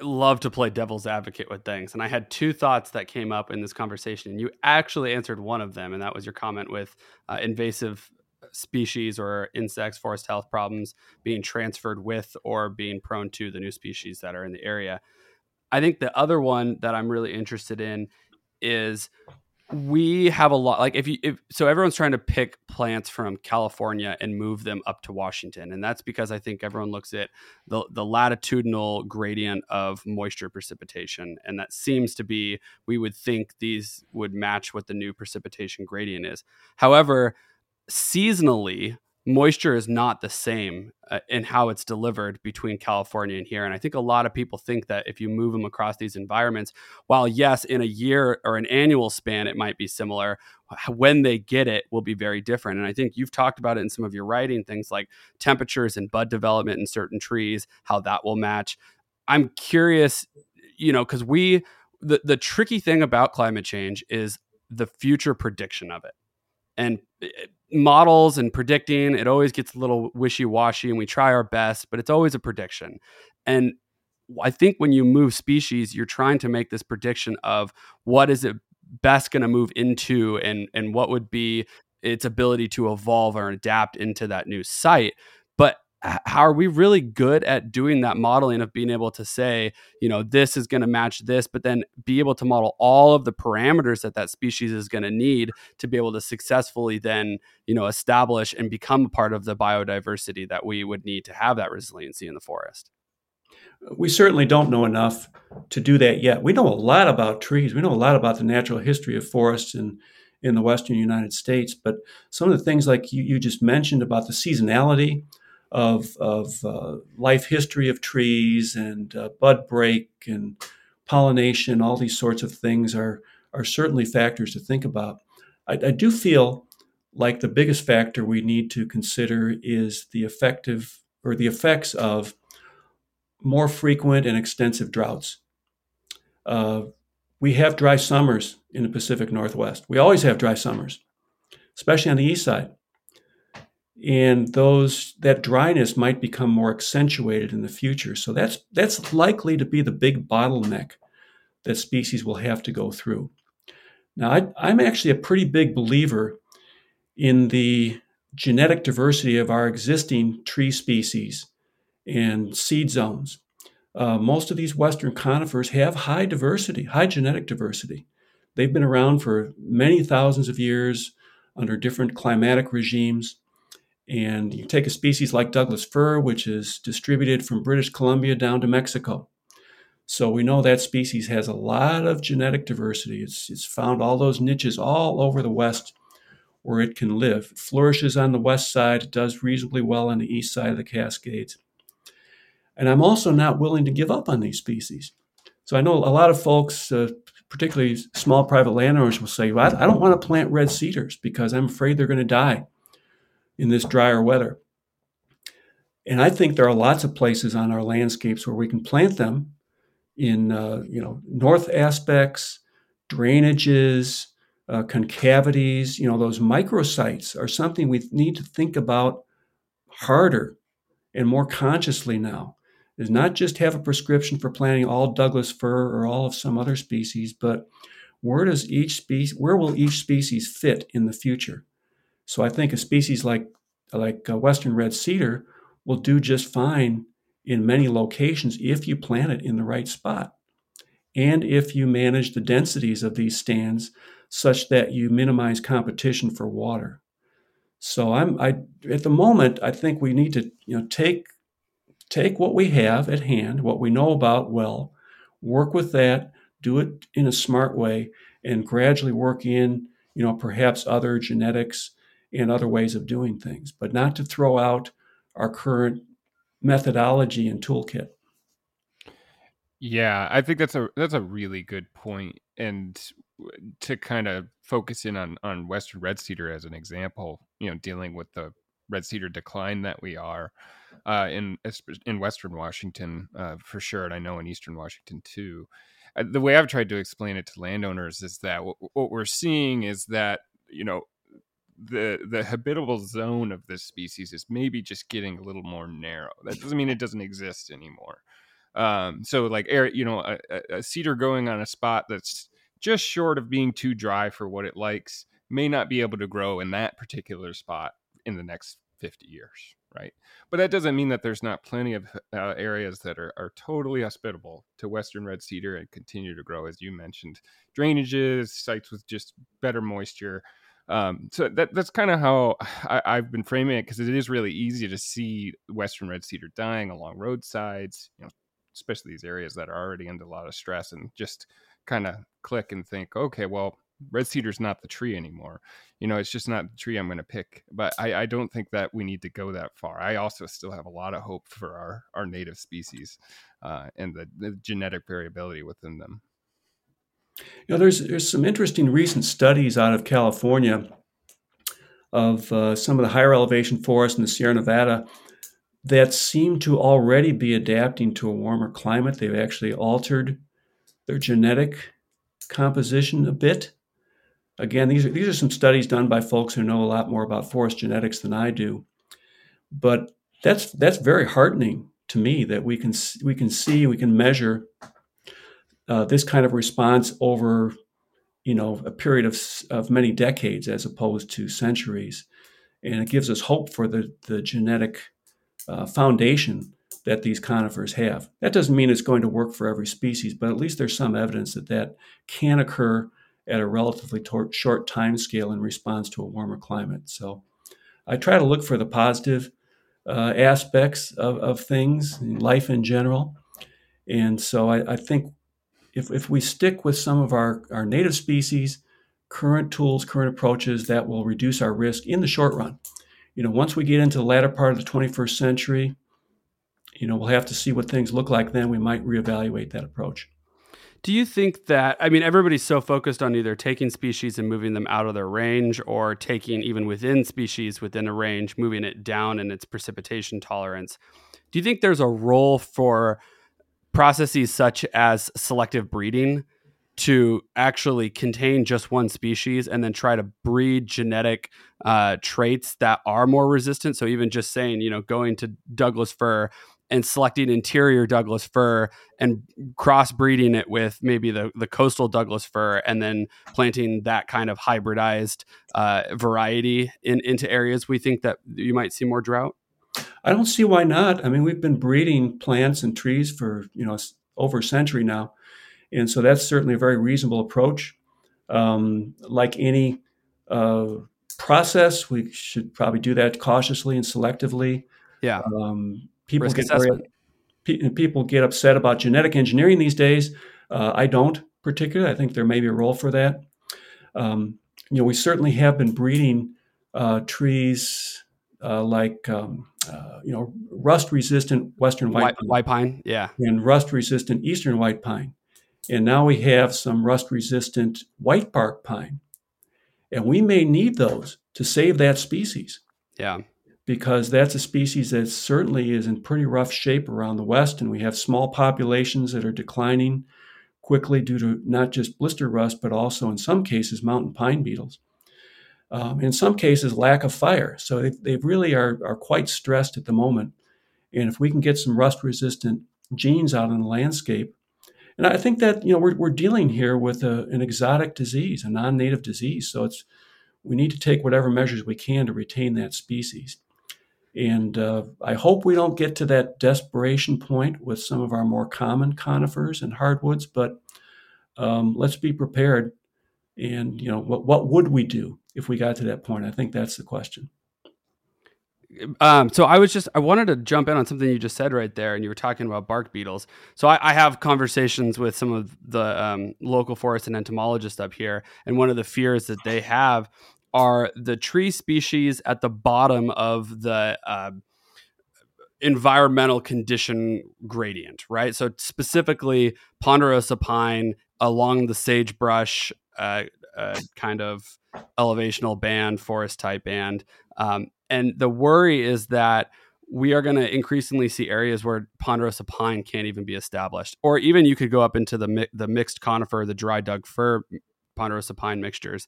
[SPEAKER 2] love to play devil's advocate with things. And I had two thoughts that came up in this conversation. And you actually answered one of them, and that was your comment with uh, invasive species or insects, forest health problems being transferred with or being prone to the new species that are in the area. I think the other one that I'm really interested in is we have a lot like if you if so everyone's trying to pick plants from california and move them up to washington. And that's because i think everyone looks at the, the latitudinal gradient of moisture precipitation. And that seems to be we would think these would match what the new precipitation gradient is. However seasonally moisture is not the same uh, in how it's delivered between California and here. And I think a lot of people think that if you move them across these environments, while yes, in a year or an annual span, it might be similar, when they get it will be very different. And I think you've talked about it in some of your writing, things like temperatures and bud development in certain trees, how that will match. I'm curious, you know, because we, the, the tricky thing about climate change is the future prediction of it. And eh, models and predicting, it always gets a little wishy washy and we try our best, but it's always a prediction. And I think when you move species, you're trying to make this prediction of what is it best going to move into and and what would be its ability to evolve or adapt into that new site. How are we really good at doing that modeling of being able to say, you know, this is going to match this, but then be able to model all of the parameters that that species is going to need to be able to successfully then, you know, establish and become a part of the biodiversity that we would need to have that resiliency in the forest?
[SPEAKER 1] We certainly don't know enough to do that yet. We know a lot about trees. We know a lot about the natural history of forests in, in the western United States, but some of the things like you, you just mentioned about the seasonality, of, of uh, life history of trees and uh, bud break and pollination, all these sorts of things are, are certainly factors to think about. I, I do feel like the biggest factor we need to consider is the effective or the effects of more frequent and extensive droughts. Uh, we have dry summers in the Pacific Northwest. We always have dry summers, especially on the east side and those that dryness might become more accentuated in the future. So that's that's likely to be the big bottleneck that species will have to go through. Now, I, am actually a pretty big believer in the genetic diversity of our existing tree species and seed zones. Uh, most of these western conifers have high diversity, high genetic diversity. They've been around for many thousands of years under different climatic regimes. And you take a species like Douglas fir, which is distributed from British Columbia down to Mexico. So we know that species has a lot of genetic diversity. It's, it's found all those niches all over the West where it can live. It flourishes on the west side, it does reasonably well on the east side of the Cascades. And I'm also not willing to give up on these species. So I know a lot of folks, uh, particularly small private landowners, will say, well, I don't want to plant red cedars because I'm afraid they're going to die in this drier weather. And I think there are lots of places on our landscapes where we can plant them in, uh, you know, north aspects, drainages, uh, concavities. You know, those microsites are something we need to think about harder and more consciously now. Is not just have a prescription for planting all Douglas fir or all of some other species, but where does each species, where will each species fit in the future? So I think a species like like uh, western red cedar will do just fine in many locations if you plant it in the right spot and if you manage the densities of these stands such that you minimize competition for water. So I'm I at the moment I think we need to you know take take what we have at hand, what we know about well, work with that, do it in a smart way and gradually work in, you know, perhaps other genetics and other ways of doing things, but not to throw out our current methodology and toolkit.
[SPEAKER 3] Yeah, I think that's a that's a really good point, and to kind of focus in on on Western red cedar as an example, you know, dealing with the red cedar decline that we are uh, in in Western Washington uh, for sure, and I know in Eastern Washington too. Uh, the way I've tried to explain it to landowners is that what we're seeing is that you know the the habitable zone of this species is maybe just getting a little more narrow. That doesn't mean it doesn't exist anymore. Um, so like you know, a, a, cedar going on a spot that's just short of being too dry for what it likes may not be able to grow in that particular spot in the next 50 years, right? But that doesn't mean that there's not plenty of uh, areas that are, are totally hospitable to Western red cedar and continue to grow, as you mentioned, drainages, sites with just better moisture, um, so that that's kind of how I, have been framing it because it is really easy to see western red cedar dying along roadsides, you know, especially these areas that are already under a lot of stress, and just kind of click and think, okay, well, red cedar's not the tree anymore. You know it's just not the tree i'm going to pick. But I, I don't think that we need to go that far. I also still have a lot of hope for our our native species uh, and the, the genetic variability within them
[SPEAKER 1] you know there's there's some interesting recent studies out of california of uh, some of the higher elevation forests in the sierra nevada that seem to already be adapting to a warmer climate they've actually altered their genetic composition a bit. Again, these are, these are some studies done by folks who know a lot more about forest genetics than I do. But that's that's very heartening to me that we can we can see we can measure uh, this kind of response over you know a period of of many decades as opposed to centuries, and it gives us hope for the the genetic uh, foundation that these conifers have. That doesn't mean it's going to work for every species, but at least there's some evidence that that can occur at a relatively tor- short time scale in response to a warmer climate. So I try to look for the positive uh, aspects of, of things, life in general. And so I, I, think if, if we stick with some of our, our native species, current tools, current approaches, that will reduce our risk in the short run. You know, once we get into the latter part of the 21st century, you know, we'll have to see what things look like then. We might reevaluate that approach.
[SPEAKER 2] Do you think that, I mean, everybody's so focused on either taking species and moving them out of their range or taking even within species within a range, moving it down in its precipitation tolerance. Do you think there's a role for processes such as selective breeding to actually contain just one species and then try to breed genetic uh, traits that are more resistant? So even just saying, you know, going to Douglas fir and selecting interior Douglas fir and crossbreeding it with maybe the, the coastal Douglas fir and then planting that kind of hybridized uh, variety in, into areas we think that you might see more drought?
[SPEAKER 1] I don't see why not. I mean, we've been breeding plants and trees for, you know, over a century now. And so that's certainly a very reasonable approach. Um, like any uh, process, we should probably do that cautiously and selectively.
[SPEAKER 2] Yeah.
[SPEAKER 1] Um, people Risk get very, people get upset about genetic engineering these days. Uh, I don't particularly. I think there may be a role for that. Um, you know, we certainly have been breeding uh, trees uh, like um, uh, you know rust-resistant western white,
[SPEAKER 2] white, pine, white pine, yeah,
[SPEAKER 1] and rust-resistant eastern white pine, and now we have some rust-resistant white bark pine, and we may need those to save that species.
[SPEAKER 2] Yeah.
[SPEAKER 1] Because that's a species that certainly is in pretty rough shape around the West, and we have small populations that are declining quickly due to not just blister rust, but also in some cases mountain pine beetles. Um, in some cases, lack of fire. So they, they really are, are quite stressed at the moment. And if we can get some rust resistant genes out in the landscape, and I think that you know we're, we're dealing here with a, an exotic disease, a non-native disease. So it's we need to take whatever measures we can to retain that species. And uh, I hope we don't get to that desperation point with some of our more common conifers and hardwoods, but um, let's be prepared. And, you know, what, what would we do if we got to that point? I think that's the question.
[SPEAKER 2] Um, so I was just I wanted to jump in on something you just said right there, and you were talking about bark beetles. So I, I have conversations with some of the um, local forest and entomologists up here, and one of the fears that they have are the tree species at the bottom of the uh, environmental condition gradient, right? So specifically, ponderosa pine along the sagebrush uh, uh, kind of elevational band, forest type band. Um, and the worry is that we are going to increasingly see areas where ponderosa pine can't even be established, or even you could go up into the mi- the mixed conifer, the dry Doug fir ponderosa pine mixtures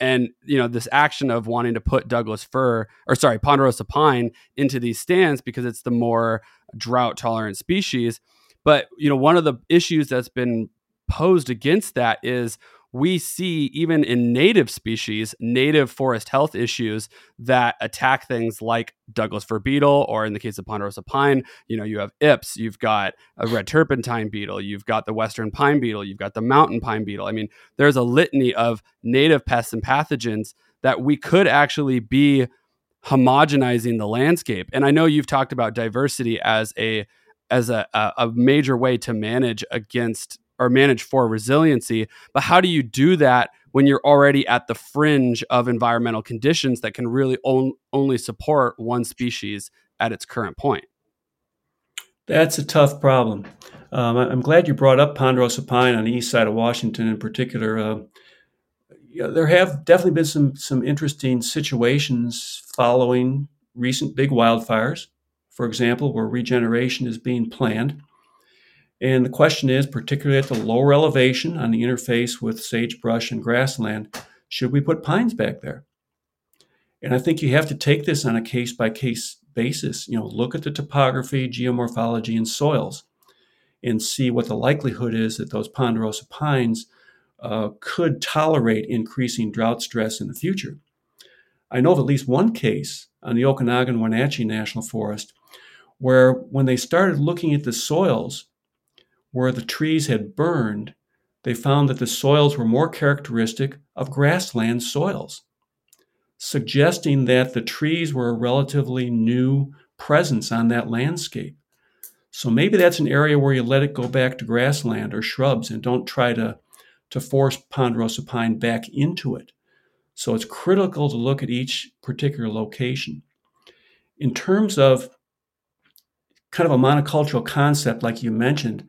[SPEAKER 2] and you know this action of wanting to put douglas fir or sorry ponderosa pine into these stands because it's the more drought tolerant species but you know one of the issues that's been posed against that is we see even in native species, native forest health issues that attack things like Douglas fir beetle, or in the case of ponderosa pine, you know, you have Ips, you've got a red turpentine beetle, you've got the western pine beetle, you've got the mountain pine beetle. I mean, there's a litany of native pests and pathogens that we could actually be homogenizing the landscape. And I know you've talked about diversity as a as a, a major way to manage against or manage for resiliency. But how do you do that when you're already at the fringe of environmental conditions that can really on, only support one species at its current point?
[SPEAKER 1] That's a tough problem. Um, I'm glad you brought up ponderosa pine on the east side of Washington in particular. Uh, you know, there have definitely been some some interesting situations following recent big wildfires, for example, where regeneration is being planned. And the question is, particularly at the lower elevation on the interface with sagebrush and grassland, should we put pines back there? And I think you have to take this on a case by case basis. You know, look at the topography, geomorphology, and soils, and see what the likelihood is that those ponderosa pines uh, could tolerate increasing drought stress in the future. I know of at least one case on the Okanogan Wenatchee National Forest where, when they started looking at the soils where the trees had burned, they found that the soils were more characteristic of grassland soils, suggesting that the trees were a relatively new presence on that landscape. So maybe that's an area where you let it go back to grassland or shrubs and don't try to to force ponderosa pine back into it. So it's critical to look at each particular location. In terms of kind of a monocultural concept, like you mentioned,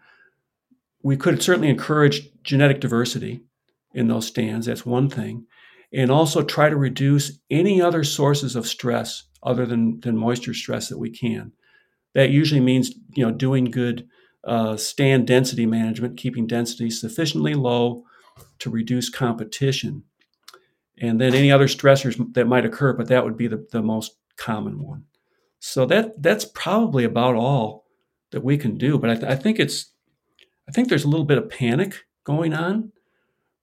[SPEAKER 1] we could certainly encourage genetic diversity in those stands. That's one thing. And also try to reduce any other sources of stress other than, than moisture stress that we can. That usually means you know doing good uh, stand density management, keeping density sufficiently low to reduce competition. And then any other stressors that might occur, but that would be the, the most common one. So that that's probably about all that we can do. But I, th- I think it's I think there's a little bit of panic going on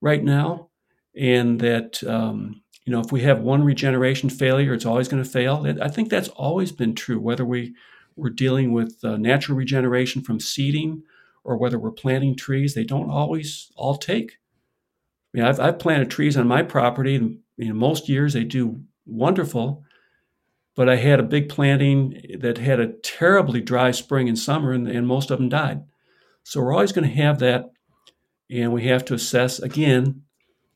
[SPEAKER 1] right now, and that um, you know if we have one regeneration failure, it's always going to fail. I think that's always been true, whether we we're dealing with uh, natural regeneration from seeding or whether we're planting trees. They don't always all take. I mean, I've, I've planted trees on my property, and you know, most years they do wonderful. But I had a big planting that had a terribly dry spring and summer, and, and most of them died. So we're always going to have that, and we have to assess again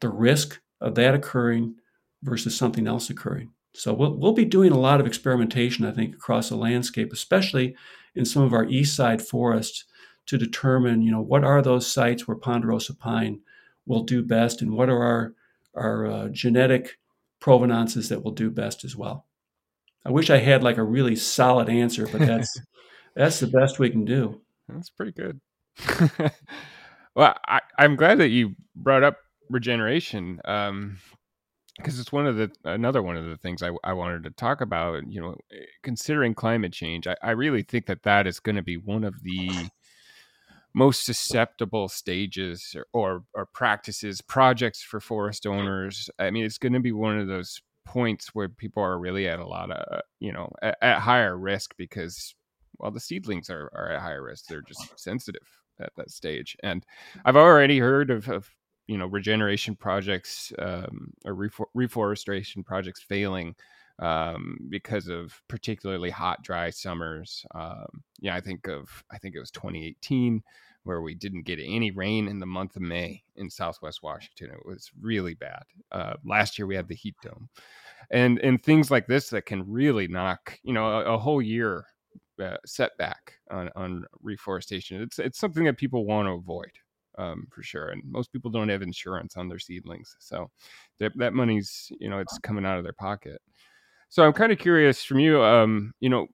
[SPEAKER 1] the risk of that occurring versus something else occurring. So we'll, we'll be doing a lot of experimentation, I think, across the landscape, especially in some of our east side forests, to determine, you know, what are those sites where ponderosa pine will do best, and what are our our uh, genetic provenances that will do best as well. I wish I had like a really solid answer, but that's <laughs> that's the best we can do.
[SPEAKER 3] That's pretty good. <laughs> well, I, am glad that you brought up regeneration because um, it's one of the another one of the things I, I wanted to talk about. You know, considering climate change, I, I really think that that is going to be one of the most susceptible stages or, or, or practices, projects for forest owners. I mean, it's going to be one of those points where people are really at a lot of you know at, at higher risk because well the seedlings are, are at higher risk they're just sensitive at that stage. And I've already heard of, of you know regeneration projects um, or refor- reforestation projects failing um, because of particularly hot, dry summers. Um, yeah, I think of I think it was 2018 where we didn't get any rain in the month of May in Southwest Washington. It was really bad. Uh, last year we had the heat dome, and and things like this that can really knock you know a, a whole year uh, setback on, on reforestation. It's it's something that people want to avoid um, for sure, and most people don't have insurance on their seedlings, so that, that money's you know it's coming out of their pocket. So I'm kind of curious from you, um, you know,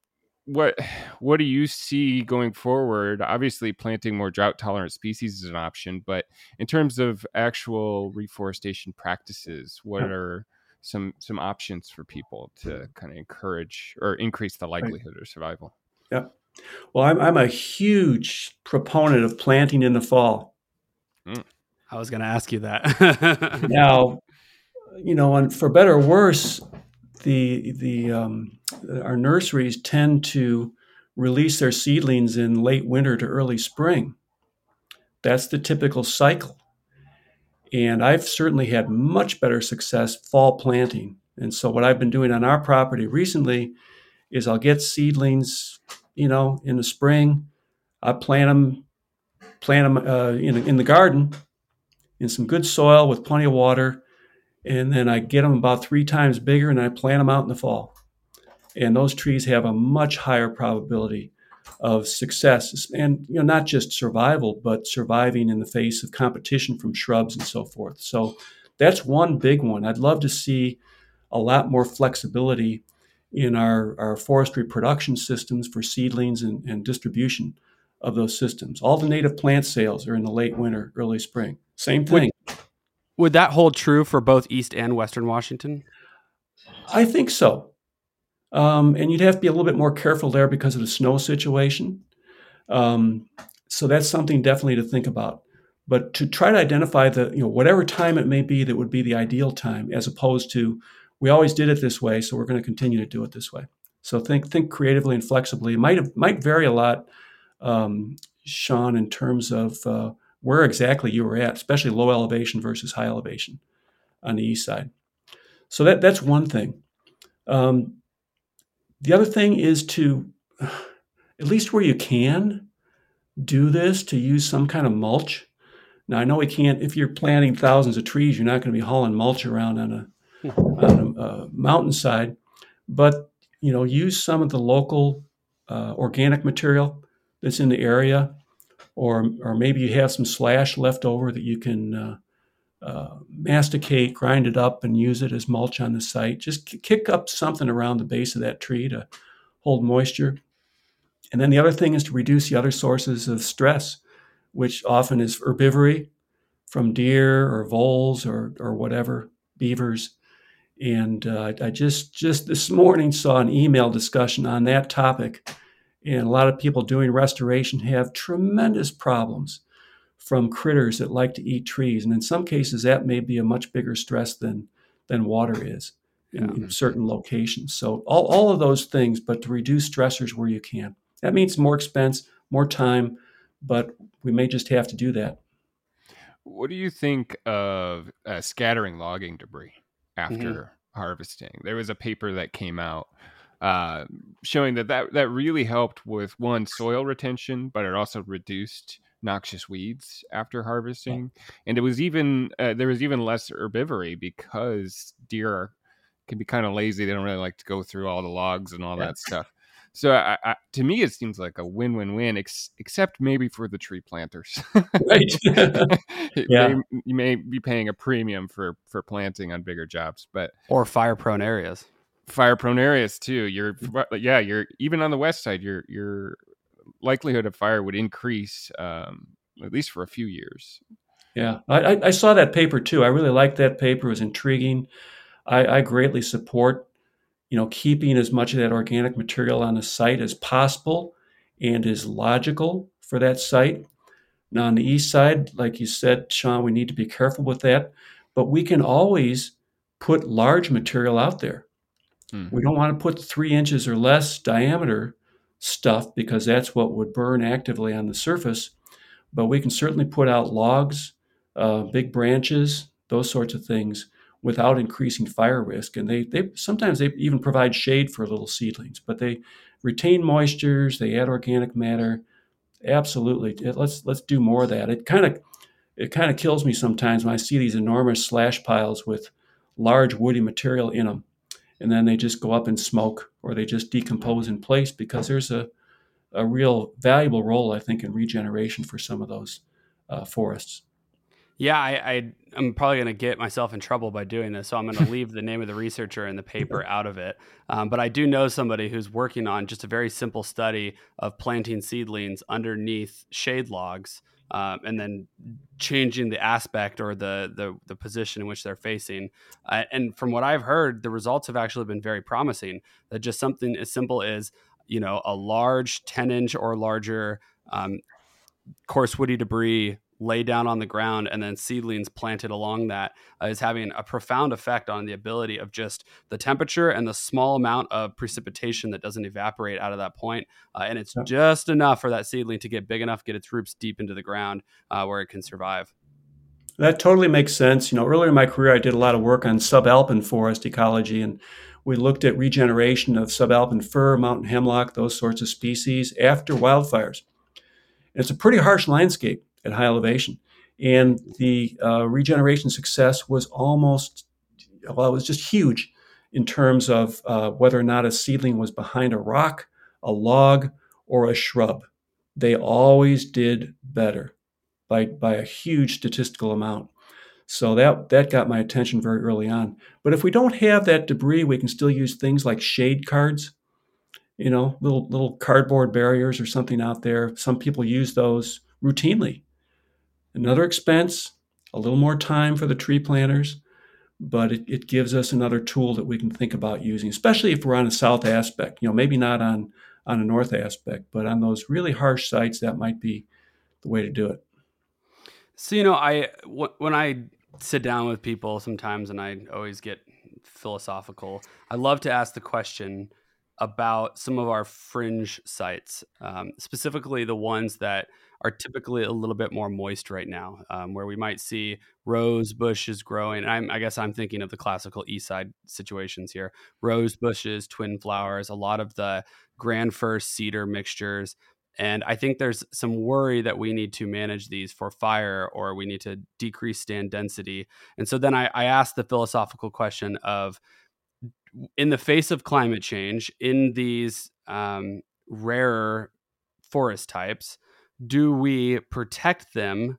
[SPEAKER 3] what what do you see going forward? Obviously, planting more drought tolerant species is an option, but in terms of actual reforestation practices, what are some some options for people to kind of encourage or increase the likelihood of survival?
[SPEAKER 1] Yeah. Well, I'm, I'm a huge proponent of planting in the fall.
[SPEAKER 2] Mm. I was going to ask you that. <laughs>
[SPEAKER 1] now, you know, and for better or worse, the the um, our nurseries tend to release their seedlings in late winter to early spring. That's the typical cycle. And I've certainly had much better success fall planting. And so what I've been doing on our property recently is I'll get seedlings you know, in the spring. I plant them, plant them uh, in, in the garden in some good soil with plenty of water. and then I get them about three times bigger, and I plant them out in the fall. And those trees have a much higher probability of success, and you know not just survival, but surviving in the face of competition from shrubs and so forth. So that's one big one. I'd love to see a lot more flexibility in our, our forestry production systems for seedlings and, and distribution of those systems. All the native plant sales are in the late winter, early spring. Same thing.
[SPEAKER 2] Would, would that hold true for both East and Western Washington?
[SPEAKER 1] I think so. Um, and you'd have to be a little bit more careful there because of the snow situation. Um, so that's something definitely to think about. But to try to identify the, you know, whatever time it may be that would be the ideal time, as opposed to we always did it this way, so we're going to continue to do it this way. So think think creatively and flexibly. It might have, might vary a lot, um, Sean, in terms of uh, where exactly you were at, especially low elevation versus high elevation on the east side. So that that's one thing. Um, the other thing is to, at least where you can, do this to use some kind of mulch. Now I know we can't. If you're planting thousands of trees, you're not going to be hauling mulch around on a on a, a, mountainside, but you know, use some of the local uh, organic material that's in the area, or or maybe you have some slash left over that you can uh, uh, masticate, grind it up, and use it as mulch on the site. Just kick up something around the base of that tree to hold moisture. And then the other thing is to reduce the other sources of stress, which often is herbivory from deer or voles or, or whatever, beavers. And uh, I just just this morning saw an email discussion on that topic, and a lot of people doing restoration have tremendous problems from critters that like to eat trees, and in some cases that may be a much bigger stress than than water is in, yeah. in certain locations. So all all of those things, but to reduce stressors where you can. That means more expense, more time, but we may just have to do that.
[SPEAKER 3] What do you think of uh, scattering logging debris? Mm-hmm. after mm-hmm. harvesting. There was a paper that came out uh, showing that, that that really helped with one soil retention, but it also reduced noxious weeds after harvesting, and it was even uh, there was even less herbivory because deer can be kind of lazy. They don't really like to go through all the logs and all yeah. that stuff. So I, I, to me, it seems like a win-win-win, ex- except maybe for the tree planters. right. <laughs> yeah. May, you may be paying a premium for for planting on bigger jobs, but
[SPEAKER 2] or fire-prone areas.
[SPEAKER 3] Fire-prone areas too. You're yeah. You're even on the west side. Your your likelihood of fire would increase um, at least for a few years.
[SPEAKER 1] Yeah, I, I saw that paper too. I really liked that paper. It was intriguing. I, I greatly support you know, keeping as much of that organic material on the site as possible and is logical for that site. Now, on the east side, like you said, Sean, we need to be careful with that, but we can always put large material out there. Hmm. We don't want to put three inches or less diameter stuff because that's what would burn actively on the surface. But we can certainly put out logs, uh, big branches, those sorts of things without increasing fire risk. And they, they sometimes they even provide shade for little seedlings, but they retain moistures, they add organic matter. Absolutely, let's let's do more of that. It kind of it kind of kills me sometimes when I see these enormous slash piles with large woody material in them, and then they just go up in smoke or they just decompose in place because there's a a real valuable role I think in regeneration for some of those uh, forests.
[SPEAKER 2] Yeah, I, I am probably going to get myself in trouble by doing this, so I'm going to leave the name of the researcher and the paper <laughs> out of it. Um, but I do know somebody who's working on just a very simple study of planting seedlings underneath shade logs. Um, and then changing the aspect or the, the, the position in which they're facing. Uh, and from what I've heard, the results have actually been very promising. That just something as simple as you know a large 10 inch or larger um, coarse woody debris lay down on the ground and then seedlings planted along that uh, is having a profound effect on the ability of just the temperature and the small amount of precipitation that doesn't evaporate out of that point. Uh, and it's just enough for that seedling to get big enough, get its roots deep into the ground uh, where it can survive.
[SPEAKER 1] That totally makes sense. You know, earlier in my career, I did a lot of work on subalpine forest ecology, and we looked at regeneration of subalpine fir, mountain hemlock, those sorts of species after wildfires. It's a pretty harsh landscape at high elevation. And the uh, regeneration success was almost well, it was just huge in terms of uh, whether or not a seedling was behind a rock, a log, or a shrub. They always did better by, by a huge statistical amount. So that that got my attention very early on. But if we don't have that debris, we can still use things like shade cards, you know, little little cardboard barriers or something out there. Some people use those routinely. Another expense, a little more time for the tree planters, but it, it gives us another tool that we can think about using, especially if we're on a south aspect. You know, maybe not on on a north aspect, but on those really harsh sites, that might be the way to do it.
[SPEAKER 2] So you know, I w- when I sit down with people sometimes, and I always get philosophical. I love to ask the question about some of our fringe sites, um, specifically the ones that are typically a little bit more moist right now, um, where we might see rose bushes growing. I'm, I guess I'm thinking of the classical east side situations here: rose bushes, twin flowers, a lot of the grand fir cedar mixtures. And I think there's some worry that we need to manage these for fire or we need to decrease stand density. And so then I, I asked the philosophical question of in the face of climate change, in these um, rarer forest types, do we protect them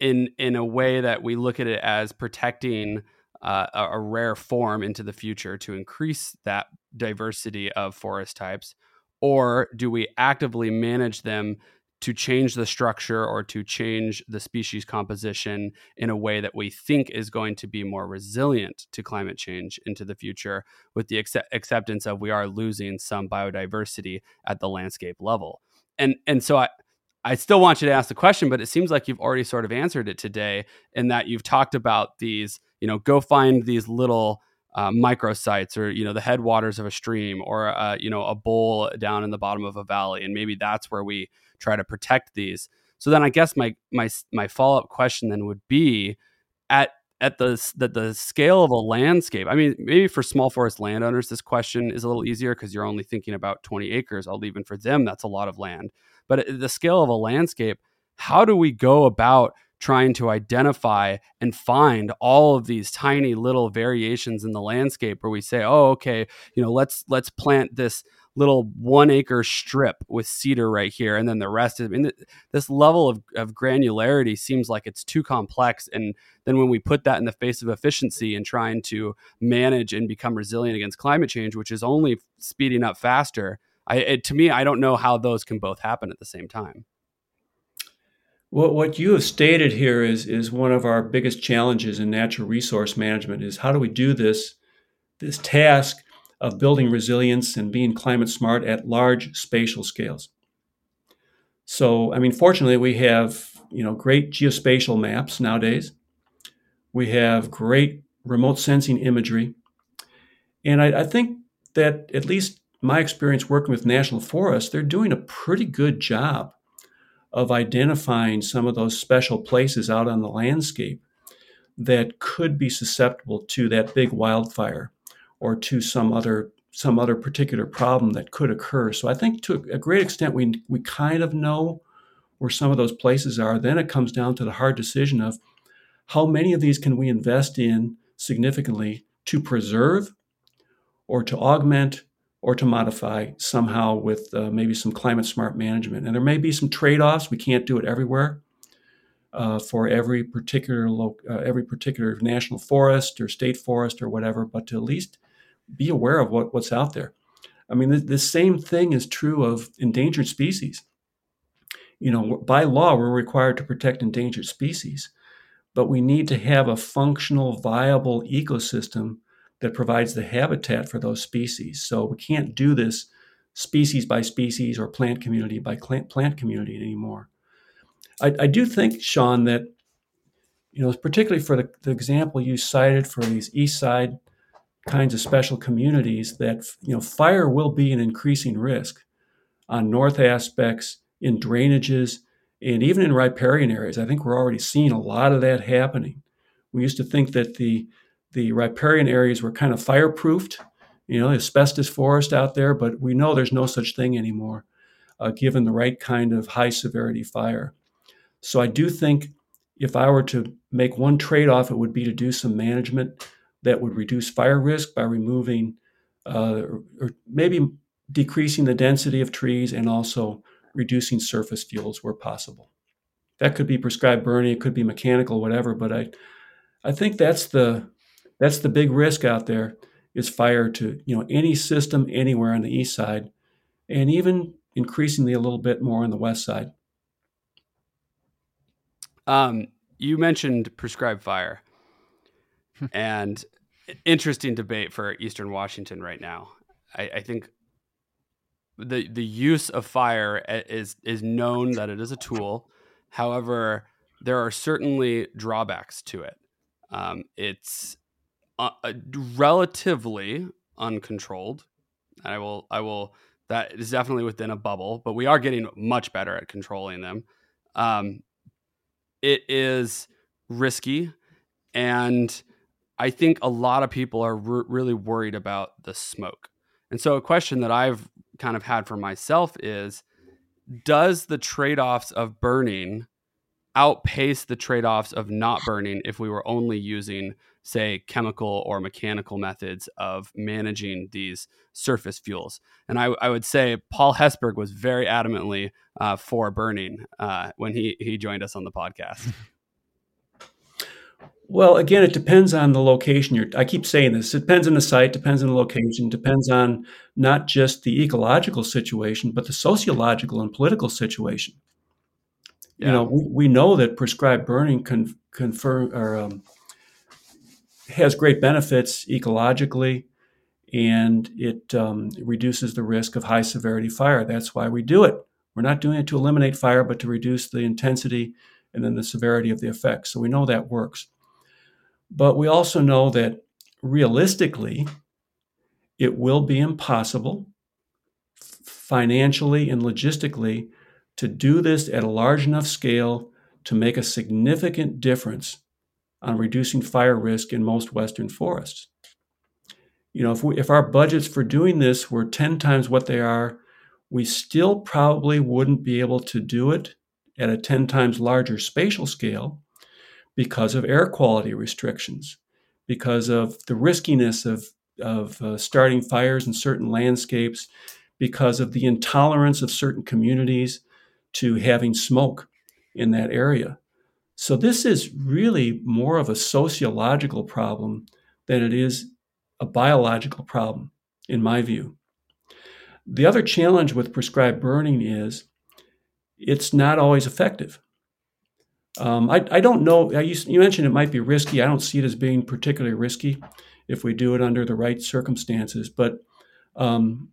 [SPEAKER 2] in in a way that we look at it as protecting uh, a, a rare form into the future to increase that diversity of forest types? Or do we actively manage them to change the structure or to change the species composition in a way that we think is going to be more resilient to climate change into the future with the accept- acceptance of we are losing some biodiversity at the landscape level and and so i i still want you to ask the question but it seems like you've already sort of answered it today in that you've talked about these you know go find these little uh, microsites or you know the headwaters of a stream or uh, you know a bowl down in the bottom of a valley and maybe that's where we try to protect these. So then i guess my my my follow-up question then would be at at the the, the scale of a landscape i mean maybe for small forest landowners this question is a little easier because you're only thinking about 20 acres although even for them that's a lot of land but at the scale of a landscape how do we go about trying to identify and find all of these tiny little variations in the landscape where we say oh okay you know let's let's plant this little one acre strip with cedar right here and then the rest of I mean, this level of, of granularity seems like it's too complex and then when we put that in the face of efficiency and trying to manage and become resilient against climate change which is only speeding up faster I, it, to me i don't know how those can both happen at the same time
[SPEAKER 1] what, what you have stated here is, is one of our biggest challenges in natural resource management is how do we do this, this task of building resilience and being climate smart at large spatial scales. So, I mean, fortunately, we have you know great geospatial maps nowadays. We have great remote sensing imagery, and I, I think that at least my experience working with national forests, they're doing a pretty good job of identifying some of those special places out on the landscape that could be susceptible to that big wildfire or to some other some other particular problem that could occur. So I think to a great extent we we kind of know where some of those places are. Then it comes down to the hard decision of how many of these can we invest in significantly to preserve or to augment or to modify somehow with uh, maybe some climate smart management. And there may be some trade offs. We can't do it everywhere. Uh, for every particular lo- uh, every particular national forest or state forest or whatever, but to at least be aware of what, what's out there. I mean, the, the same thing is true of endangered species. You know, by law, we're required to protect endangered species, but we need to have a functional, viable ecosystem that provides the habitat for those species. So we can't do this species by species or plant community by plant community anymore. I, I do think, Sean, that you know, particularly for the, the example you cited for these east side kinds of special communities, that you know, fire will be an increasing risk on north aspects in drainages and even in riparian areas. I think we're already seeing a lot of that happening. We used to think that the the riparian areas were kind of fireproofed, you know, asbestos forest out there, but we know there's no such thing anymore, uh, given the right kind of high severity fire. So I do think if I were to make one trade off, it would be to do some management that would reduce fire risk by removing uh, or, or maybe decreasing the density of trees and also reducing surface fuels where possible. That could be prescribed burning, it could be mechanical, whatever. But I, I think that's the that's the big risk out there is fire to you know any system anywhere on the east side, and even increasingly a little bit more on the west side.
[SPEAKER 2] Um, you mentioned prescribed fire, and interesting debate for Eastern Washington right now. I, I think the the use of fire is is known that it is a tool. However, there are certainly drawbacks to it. Um, it's uh, uh relatively uncontrolled. And I will I will that is definitely within a bubble, but we are getting much better at controlling them. Um, it is risky, and I think a lot of people are really worried about the smoke. And so, a question that I've kind of had for myself is Does the trade offs of burning outpace the trade offs of not burning if we were only using, say, chemical or mechanical methods of managing these surface fuels? And I, I would say Paul Hessburg was very adamantly uh, for burning uh, when he, he joined us on the podcast. <laughs>
[SPEAKER 1] Well, again, it depends on the location. You're, I keep saying this. It depends on the site, depends on the location, depends on not just the ecological situation, but the sociological and political situation. Yeah. You know, we, we know that prescribed burning con, confirm or um, has great benefits ecologically, and it um, reduces the risk of high severity fire. That's why we do it. We're not doing it to eliminate fire, but to reduce the intensity and then the severity of the effects. So we know that works. But we also know that realistically, it will be impossible financially and logistically to do this at a large enough scale to make a significant difference on reducing fire risk in most western forests. You know, if, we, if our budgets for doing this were 10 times what they are, we still probably wouldn't be able to do it at a 10 times larger spatial scale because of air quality restrictions, because of the riskiness of, of uh, starting fires in certain landscapes, because of the intolerance of certain communities to having smoke in that area. So, this is really more of a sociological problem than it is a biological problem, in my view. The other challenge with prescribed burning is it's not always effective. Um, I, I don't know. I used, you mentioned it might be risky. I don't see it as being particularly risky if we do it under the right circumstances. But um,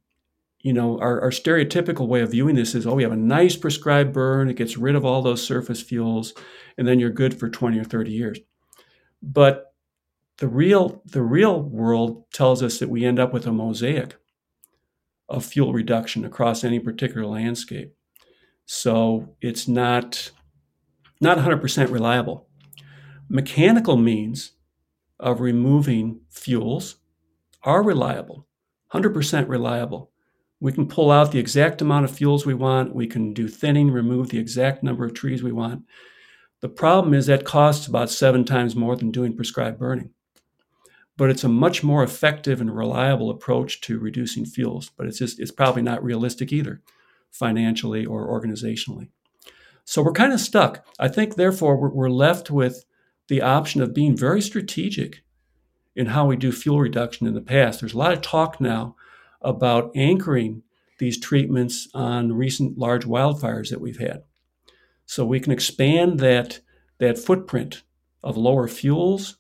[SPEAKER 1] you know, our, our, stereotypical way of viewing this is, oh, we have a nice prescribed burn. It gets rid of all those surface fuels, and then you're good for 20 or 30 years. But the real the real world tells us that we end up with a mosaic of fuel reduction across any particular landscape. So it's not not 100% reliable. Mechanical means of removing fuels are reliable, 100% reliable. We can pull out the exact amount of fuels we want. We can do thinning, remove the exact number of trees we want. The problem is that costs about seven times more than doing prescribed burning. But it's a much more effective and reliable approach to reducing fuels. But it's just it's probably not realistic either, financially or organizationally. So we're kind of stuck. I think, therefore, we're, we're left with the option of being very strategic in how we do fuel reduction in the past. There's a lot of talk now about anchoring these treatments on recent large wildfires that we've had. So we can expand that, that footprint of lower fuels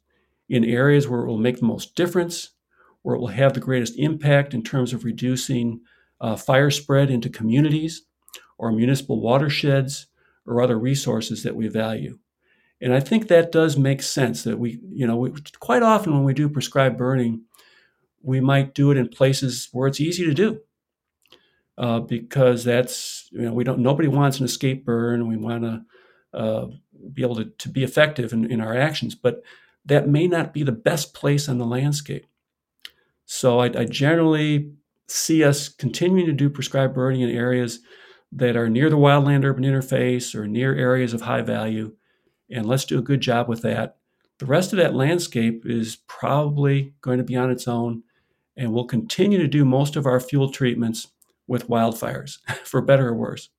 [SPEAKER 1] in areas where it will make the most difference, where it will have the greatest impact in terms of reducing uh, fire spread into communities or municipal watersheds or other resources that we value. And I think that does make sense that we, you know, we, quite often when we do prescribed burning, we might do it in places where it's easy to do. Uh, because that's, you know, we don't, nobody wants an escape burn. We want to uh, be able to, to be effective in, in our actions, but that may not be the best place on the landscape. So I, I generally see us continuing to do prescribed burning in areas that are near the wildland urban interface or near areas of high value. And let's do a good job with that. The rest of that landscape is probably going to be on its own, and we'll continue to do most of our fuel treatments with wildfires, <laughs> for better or worse.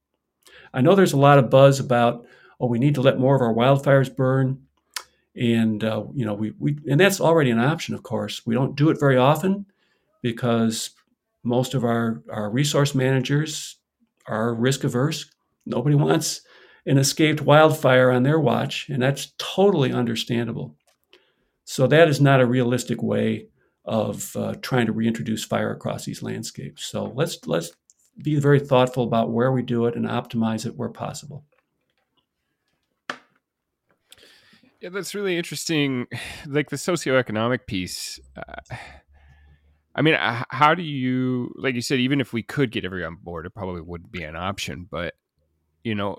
[SPEAKER 1] I know there's a lot of buzz about, oh, we need to let more of our wildfires burn, and uh, you know, we, we and that's already an option, of course. We don't do it very often because most of our, our resource managers are risk averse. Nobody wants an escaped wildfire on their watch, and that's totally understandable. So that is not a realistic way of uh, trying to reintroduce fire across these landscapes. So let's let's be very thoughtful about where we do it and optimize it where possible.
[SPEAKER 3] Yeah, that's really interesting. <sighs> Like the socioeconomic piece. Uh, I mean, how do you, like you said, even if we could get everyone on board, it probably wouldn't be an option. But you know,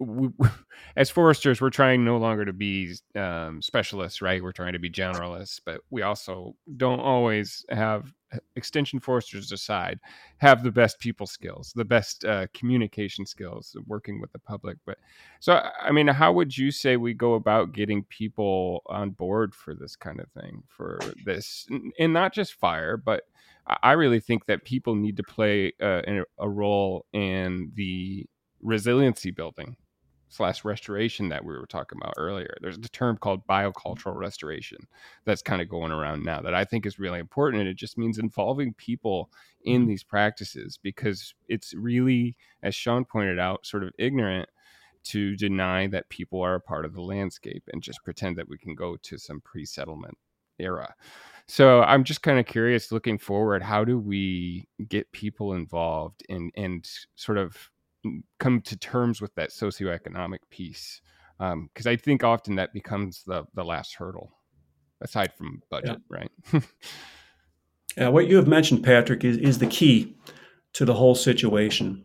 [SPEAKER 3] we, <laughs> as foresters, we're trying no longer to be um, specialists, right? We're trying to be generalists, but we also don't always have extension foresters aside have the best people skills, the best uh, communication skills, working with the public. But so, I mean, how would you say we go about getting people on board for this kind of thing, for this, and not just fire, but I really think that people need to play uh, a role in the resiliency building slash restoration that we were talking about earlier. There's a term called biocultural restoration that's kind of going around now that I think is really important. And it just means involving people in mm-hmm. these practices because it's really, as Sean pointed out, sort of ignorant to deny that people are a part of the landscape and just pretend that we can go to some pre settlement era. So I'm just kind of curious looking forward, how do we get people involved and and sort of come to terms with that socioeconomic piece because um, I think often that becomes the the last hurdle, aside from budget, yeah. right?
[SPEAKER 1] yeah, what you have mentioned, Patrick, is is the key to the whole situation.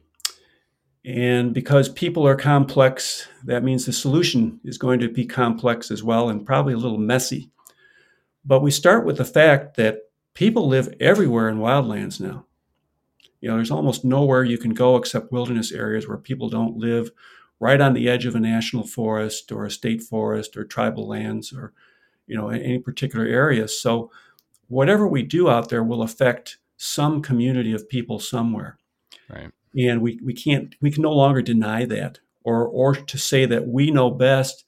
[SPEAKER 1] And because people are complex, that means the solution is going to be complex as well and probably a little messy. But we start with the fact that people live everywhere in wildlands now. You know, there's almost nowhere you can go except wilderness areas where people don't live right on the edge of a national forest or a state forest or tribal lands or, you know, any particular area. So whatever we do out there will affect some community of people somewhere.
[SPEAKER 3] Right.
[SPEAKER 1] And we, we can't we can no longer deny that or or to say that we know best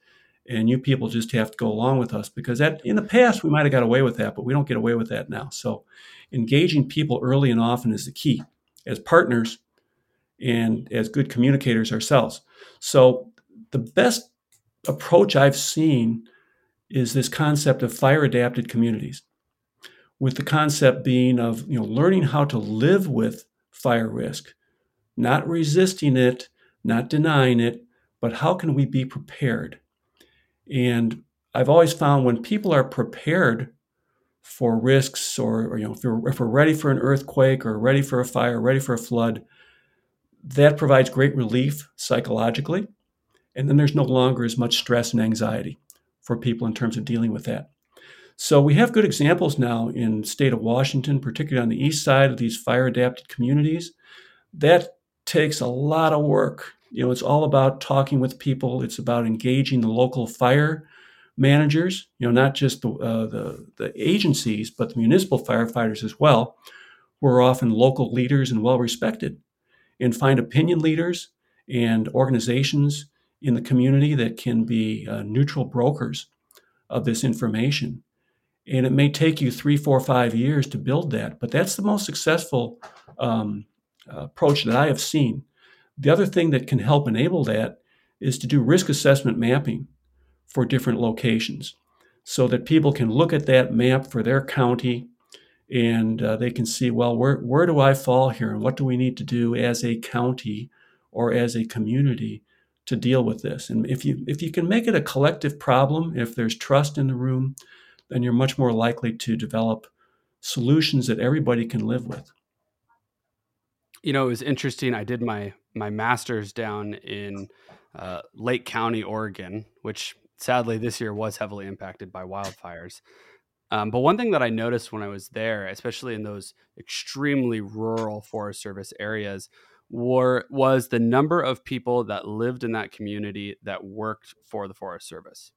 [SPEAKER 1] and you people just have to go along with us because that in the past we might have got away with that, but we don't get away with that now. So engaging people early and often is the key as partners and as good communicators ourselves. So, the best approach I've seen is this concept of fire adapted communities, with the concept being of you know learning how to live with fire risk, not resisting it, not denying it, but how can we be prepared? And I've always found when people are prepared for risks or, or, you know if, if, we're ready for an earthquake or ready for a fire ready for a flood that provides great relief psychologically. And then there's no longer as much stress and anxiety for people in terms of dealing with that. So we have good examples now in state of washington particularly on the east side of these fire adapted communities. That takes a lot of work. You know it's all about talking with people. It's about engaging the local fire managers, you know, not just the, uh, the, the agencies, but the municipal firefighters as well, who are often local leaders and well respected, and find opinion leaders and organizations in the community that can be uh, neutral brokers of this information. And it may take you three, four, five years to build that, but that's the most successful um, approach that I have seen. The other thing that can help enable that is to do risk assessment mapping for different locations so that people can look at that map for their county and uh, they can see, well, where, where do I fall here and what do we need to do as a county or as a community to deal with this? And if you, if you can make it a collective problem, if there's trust in the room, then you're much more likely to develop solutions that everybody can live with.
[SPEAKER 2] You know, it was interesting. I did my my master's down in uh, Lake County, Oregon, which sadly this year was heavily impacted by wildfires. Um, but one thing that I noticed when I was there, especially in those extremely rural Forest Service areas, were was the number of people that lived in that community that worked for the Forest Service.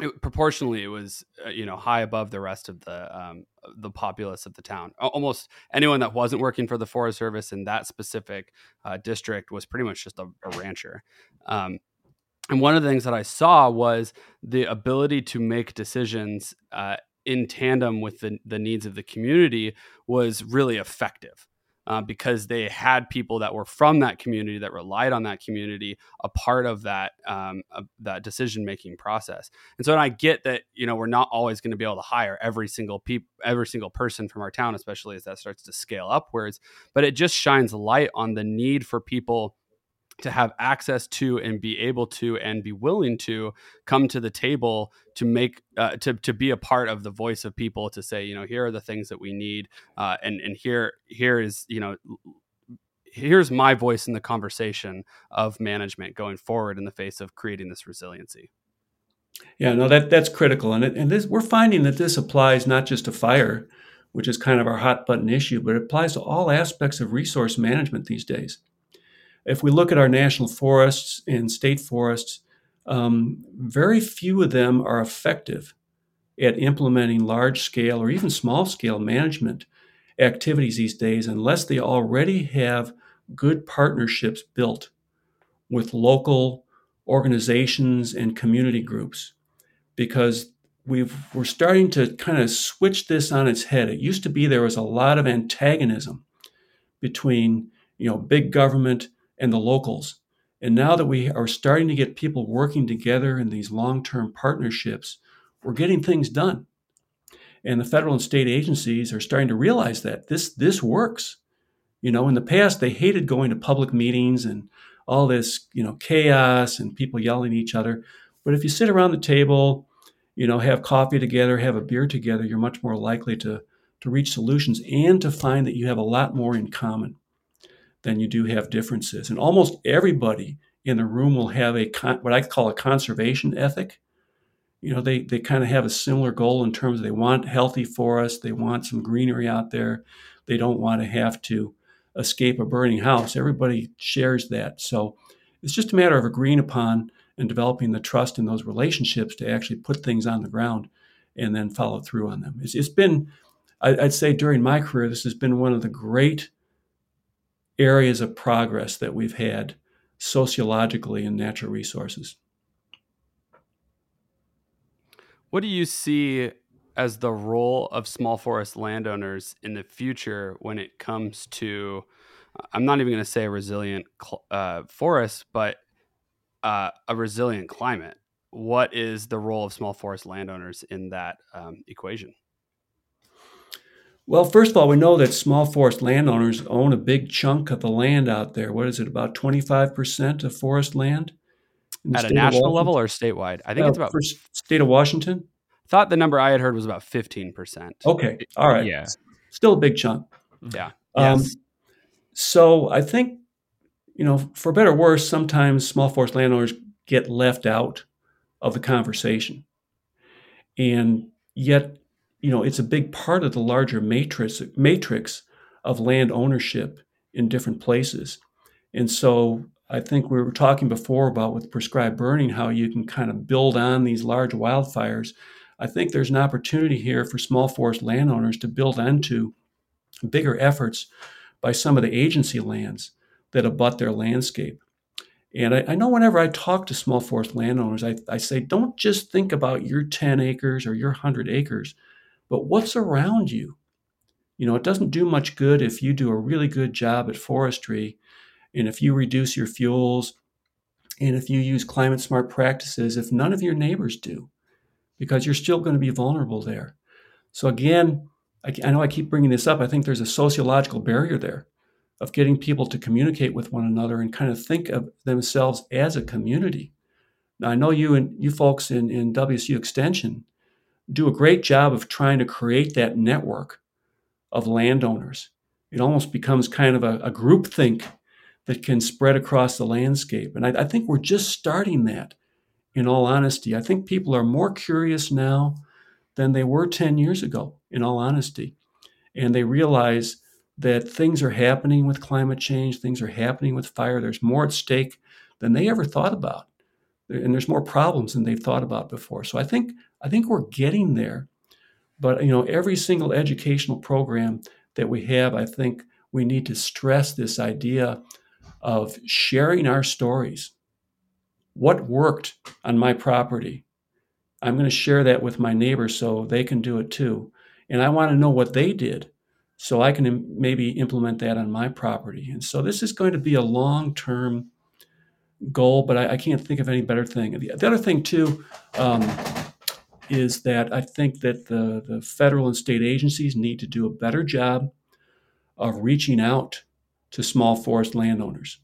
[SPEAKER 2] it, proportionally it was uh, you know high above the rest of the um, the populace of the town almost anyone that wasn't working for the forest service in that specific uh, district was pretty much just a, a rancher um, and one of the things that i saw was the ability to make decisions uh, in tandem with the, the needs of the community was really effective uh, because they had people that were from that community that relied on that community a part of that um, uh, that decision making process. And so, and I get that you know we're not always going to be able to hire every single peop- every single person from our town, especially as that starts to scale upwards. But it just shines light on the need for people to have access to and be able to and be willing to come to the table to make uh, to to be a part of the voice of people to say you know here are the things that we need uh, and and here here is you know here's my voice in the conversation of management going forward in the face of creating this resiliency.
[SPEAKER 1] Yeah no that that's critical and it, and this we're finding that this applies not just to fire which is kind of our hot button issue but it applies to all aspects of resource management these days if we look at our national forests and state forests, um, very few of them are effective at implementing large scale or even small scale management activities these days unless they already have good partnerships built with local organizations and community groups. Because we've we're starting to kind of switch this on its head. It used to be there was a lot of antagonism between you know big government and the locals. And now that we are starting to get people working together in these long term partnerships, we're getting things done. And the federal and state agencies are starting to realize that this, this works. You know, in the past, they hated going to public meetings and all this, you know, chaos and people yelling at each other. But if you sit around the table, you know, have coffee together, have a beer together, you're much more likely to, to reach solutions and to find that you have a lot more in common than you do have differences. And almost everybody in the room will have a con- what I call a conservation ethic. You know, they they kind of have a similar goal in terms of they want healthy forests, they want some greenery out there, they don't want to have to escape a burning house. Everybody shares that. So it's just a matter of agreeing upon and developing the trust in those relationships to actually put things on the ground and then follow through on them. It's, it's been, I'd say during my career, this has been one of the great areas of progress that we've had sociologically in natural resources.
[SPEAKER 2] What do you see as the role of small forest landowners in the future when it comes to, I'm not even going to say resilient uh, forest, but uh, a resilient climate? What is the role of small forest landowners in that um, equation?
[SPEAKER 1] Well, first of all, we know that small forest landowners own a big chunk of the land out there. What is it, about 25% of forest land?
[SPEAKER 2] At a national level or statewide? I think uh, it's about. For
[SPEAKER 1] state of Washington?
[SPEAKER 2] thought the number I had heard was about 15%.
[SPEAKER 1] Okay. All right.
[SPEAKER 3] Yeah.
[SPEAKER 1] Still a big chunk.
[SPEAKER 2] Yeah.
[SPEAKER 1] Um, yes. So I think, you know, for better or worse, sometimes small forest landowners get left out of the conversation. And yet you know, it's a big part of the larger matrix matrix of land ownership in different places. And so I think we were talking before about with prescribed burning, how you can kind of build on these large wildfires. I think there's an opportunity here for small forest landowners to build onto bigger efforts by some of the agency lands that abut their landscape. And I, I, know whenever I talk to small forest landowners, I, I say, don't just think about your 10 acres or your 100 acres but what's around you? You know, it doesn't do much good if you do a really good job at forestry and if you reduce your fuels and if you use climate smart practices if none of your neighbors do, because you're still going to be vulnerable there. So, again, I, I know I keep bringing this up. I think there's a sociological barrier there of getting people to communicate with one another and kind of think of themselves as a community. Now, I know you and you folks in, in WSU Extension do a great job of trying to create that network of landowners. It almost becomes kind of a, a group think that can spread across the landscape. And I, I think we're just starting that, in all honesty. I think people are more curious now than they were 10 years ago, in all honesty. And they realize that things are happening with climate change, things are happening with fire. There's more at stake than they ever thought about. and there's more problems than they've thought about before. So I think I think we're getting there. But you know, every single educational program that we have, I think we need to stress this idea of sharing our stories. What worked on my property? I'm going to share that with my neighbors so they can do it too. And I want to know what they did so I can maybe implement that on my property. And so this is going to be a long term goal, but I, I, can't think of any better thing. The, the other thing, too, um, is that I think that the, the federal and state agencies need to do a better job of reaching out to small forest landowners.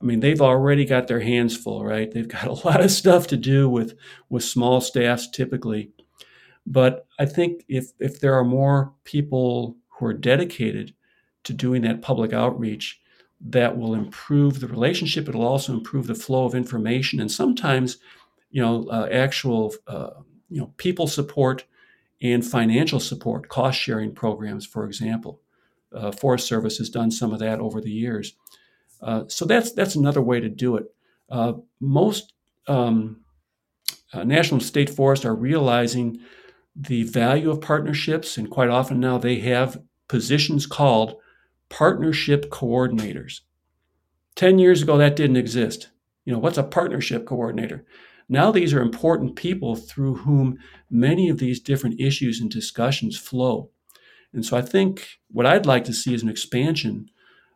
[SPEAKER 1] I mean, they've already got their hands full, right? They've got a <laughs> lot of stuff to do with with small staffs typically. But I think if if there are more people who are dedicated to doing that public outreach, that will improve the relationship. It'll also improve the flow of information, and sometimes, you know, uh, actual uh, you know people support and financial support, cost sharing programs, for example. Uh, Forest Service has done some of that over the years. Uh, so that's that's another way to do it. Uh, most um, uh, national and state forests are realizing the value of partnerships, and quite often now they have positions called partnership coordinators. 10 years ago, that didn't exist. You know, what's a partnership coordinator? Now, these are important people through whom many of these different issues and discussions flow. And so I think what I'd like to see is an expansion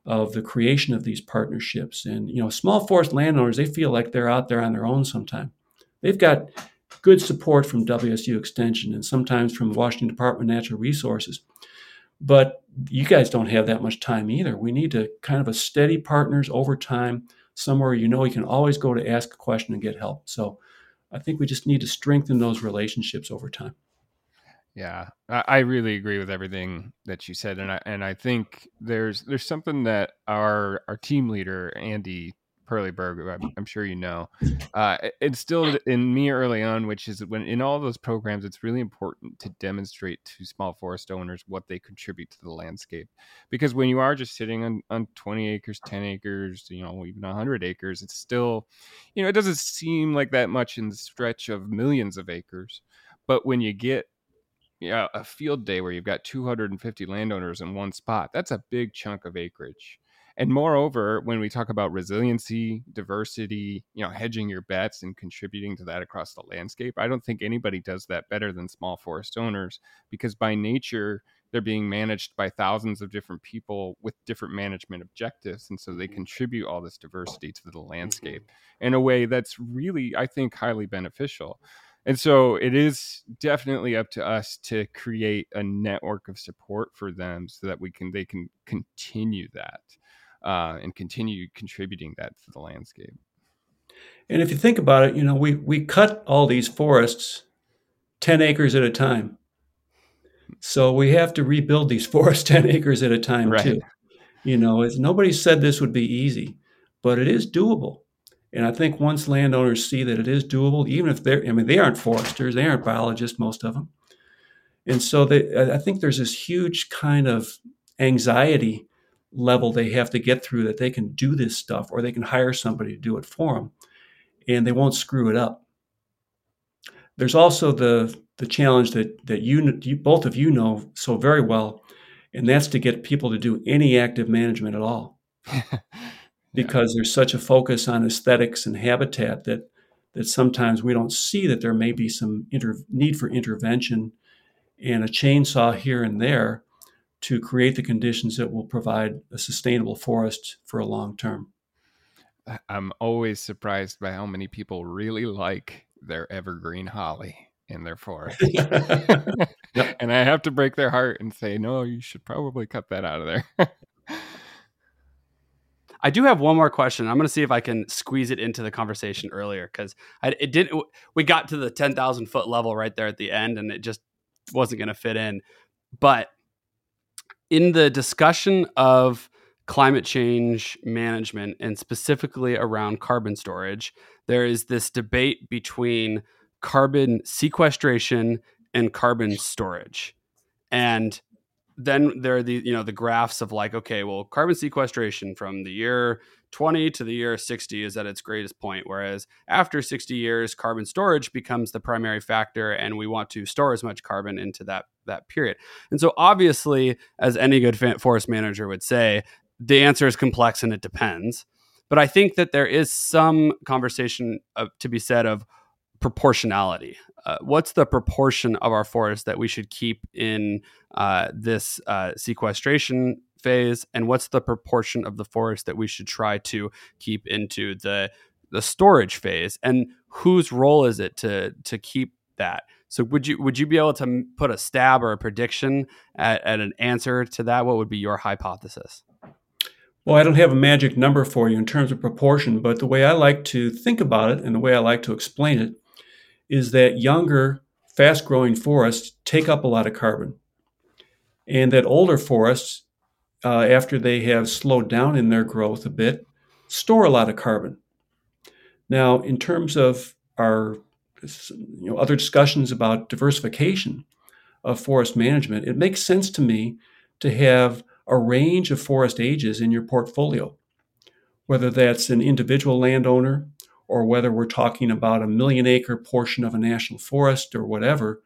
[SPEAKER 1] of the creation of these partnerships. And, you know, small forest landowners, they feel like they're out there on their own sometimes. They've got good support from WSU Extension and sometimes from Washington Department of Natural Resources. But you guys don't have that much time either. We need to kind of a steady partners over time, somewhere you know you can always go to ask a question and get help. So I think we just need to strengthen those relationships over time.
[SPEAKER 3] Yeah, I really agree with everything that you said, and I and I think there's there's something that our our team leader Andy Perleberg, I'm, I'm sure you know, <laughs> uh, instilled in me early on, which is when in all those programs, it's really important to demonstrate to small forest owners what they contribute to the landscape. Because when you are just sitting on, on 20 acres, 10 acres, you know, even 100 acres, it's still, you know, it doesn't seem like that much in the stretch of millions of acres. But when you get yeah, a field day where you've got 250 landowners in one spot, that's a big chunk of acreage. And moreover, when we talk about resiliency, diversity, you know, hedging your bets and contributing to that across the landscape, I don't think anybody does that better than small forest owners because by nature, they're being managed by thousands of different people with different management objectives. And so they mm-hmm. contribute all this diversity to the landscape mm-hmm. in a way that's really, I think, highly beneficial. And so it is definitely up to us to create a network of support for them so that we can they can continue that uh, and continue contributing that to the landscape.
[SPEAKER 1] And if you think about it, you know, we we cut all these forests 10 acres at a time. So we have to rebuild these <laughs> forests 10 acres at a time right. too. You know, as nobody said this would be easy, but it is doable. And I think once landowners see that it is doable, even if they're, I mean, they aren't foresters, they aren't biologists, most of them. And so they, I think there's this huge kind of anxiety level they have to get through that they can do this stuff or they can hire somebody to do it for them and they won't screw it up. There's also the the challenge that that you, you both of you know so very well, and that's to get people to do any active management at all. <laughs> because there's such a focus on aesthetics and habitat that that sometimes we don't see that there may be some inter- need for intervention and a chainsaw here and there to create the conditions that will provide a sustainable forest for a long term.
[SPEAKER 3] I'm always surprised by how many people really like their evergreen holly in their forest. <laughs> <laughs> yep. And I have to break their heart and say, no, you should probably cut that out of there. <laughs>
[SPEAKER 2] I do have one more question. I'm going to see if I can squeeze it into the conversation earlier because it didn't. We got to the ten thousand foot level right there at the end, and it just wasn't going to fit in. But in the discussion of climate change management and specifically around carbon storage, there is this debate between carbon sequestration and carbon storage. And then there are the you know the graphs of like okay well carbon sequestration from the year 20 to the year 60 is at its greatest point whereas after 60 years carbon storage becomes the primary factor and we want to store as much carbon into that that period. And so obviously as any good forest manager would say the answer is complex and it depends. But i think that there is some conversation of, to be said of proportionality. Uh, what's the proportion of our forest that we should keep in uh, this uh, sequestration phase, and what's the proportion of the forest that we should try to keep into the the storage phase, and whose role is it to to keep that? So would you would you be able to put a stab or a prediction at, at an answer to that? What would be your hypothesis?
[SPEAKER 1] Well, I don't have a magic number for you in terms of proportion, but the way I like to think about it and the way I like to explain it is that younger, fast growing forests take up a lot of carbon. And that older forests, uh, after they have slowed down in their growth a bit, store a lot of carbon. Now, in terms of our you know, other discussions about diversification of forest management, it makes sense to me to have a range of forest ages in your portfolio, whether that's an individual landowner or whether we're talking about a million acre portion of a national forest or whatever,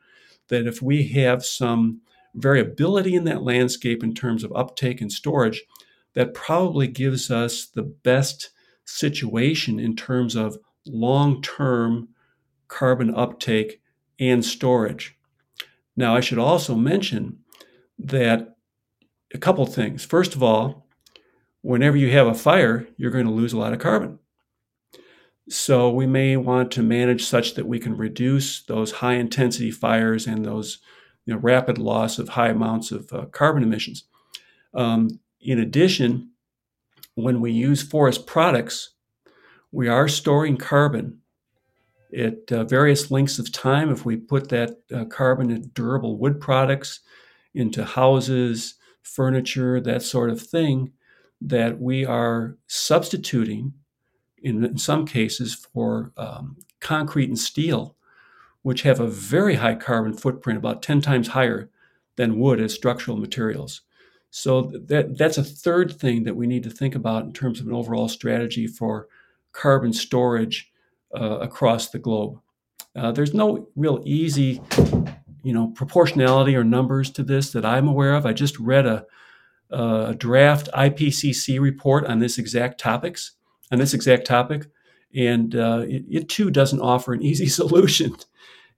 [SPEAKER 1] that if we have some variability in that landscape in terms of uptake and storage, that probably gives us the best situation in terms of long term carbon uptake and storage. Now, I should also mention that a couple things. First of all, whenever you have a fire, you're going to lose a lot of carbon. So we may want to manage such that we can reduce those high intensity fires and those you know, rapid loss of high amounts of uh, carbon emissions. Um, in addition, when we use forest products, we are storing carbon at uh, various lengths of time. If we put that uh, carbon in durable wood products, into houses, furniture, that sort of thing, that we are substituting in, in some cases for um, concrete and steel, which have a very high carbon footprint, about 10 times higher than wood as structural materials. So that, that's a third thing that we need to think about in terms of an overall strategy for carbon storage uh, across the globe. Uh, there's no real easy, you know, proportionality or numbers to this that I'm aware of. I just read a, a draft IPCC report on this exact topics, on this exact topic, and uh, it, it, too doesn't offer an easy <laughs> solution.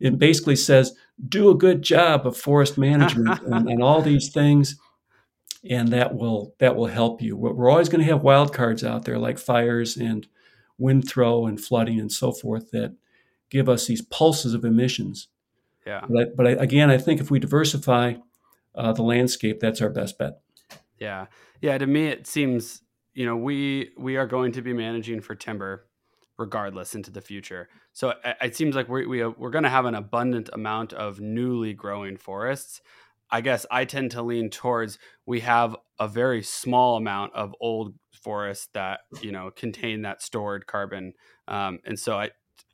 [SPEAKER 1] It basically says do a good job of forest management <laughs> and, and, all these things, and that will that will help you. We're always going to have wild cards out there like fires and wind throw and flooding and so forth that give us these pulses of emissions.
[SPEAKER 2] Yeah.
[SPEAKER 1] But, I, but I, again, I think if we diversify uh, the landscape, that's our best bet.
[SPEAKER 2] Yeah. Yeah. To me, it seems you know we we are going to be managing for timber regardless into the future so it, it seems like we, we we're going to have an abundant amount of newly growing forests i guess i tend to lean towards we have a very small amount of old forests that you know contain that stored carbon um, and so i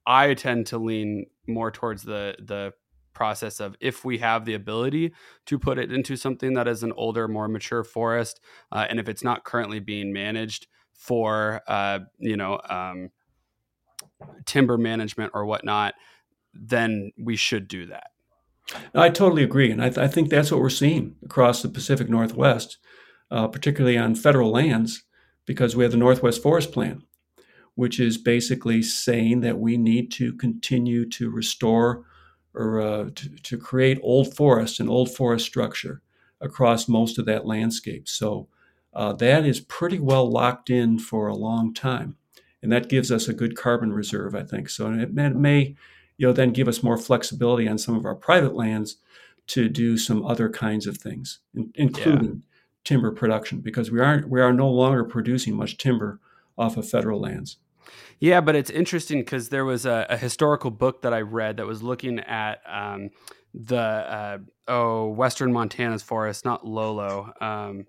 [SPEAKER 2] i tend to lean more towards the the process of if we have the ability to put it into something that is an older, more mature forest, uh, and if it's not currently being managed for uh, you know um, timber management or whatnot, then we should do that.
[SPEAKER 1] I totally agree, and I, th- I think that's what we're seeing across the Pacific Northwest, uh, particularly on federal lands, because we have the Northwest Forest Plan, which is basically saying that we need to continue to restore or uh, to, to create old forest and old forest structure across most of that landscape. So uh, that is pretty well locked in for a long time, and that gives us a good carbon reserve, I think. So it may, it may you know, then give us more flexibility on some of our private lands to do some other kinds of things, including. Timber production, because we aren't we are no longer producing much timber off of federal lands.
[SPEAKER 2] Yeah, but it's interesting because there was a, a, historical book that I read that was looking at um, the uh, oh Western Montana's forest, not Lolo. Um,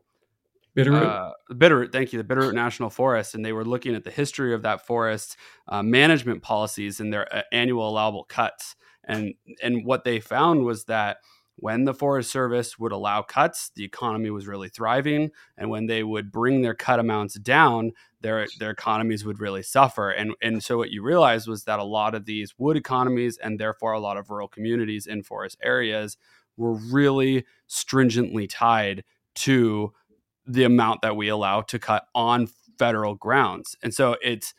[SPEAKER 1] Bitterroot.
[SPEAKER 2] Uh, Bitterroot, thank you. The Bitterroot National Forest, and they were looking at the history of that forest uh, management policies and their uh, annual allowable cuts. And and what they found was that when the Forest Service would allow cuts, the economy was really thriving, and when they would bring their cut amounts down, their their economies would really suffer. And and so what you realized was that a lot of these wood economies and therefore a lot of rural communities in forest areas were really stringently tied to the amount that we allow to cut on federal grounds. And so it's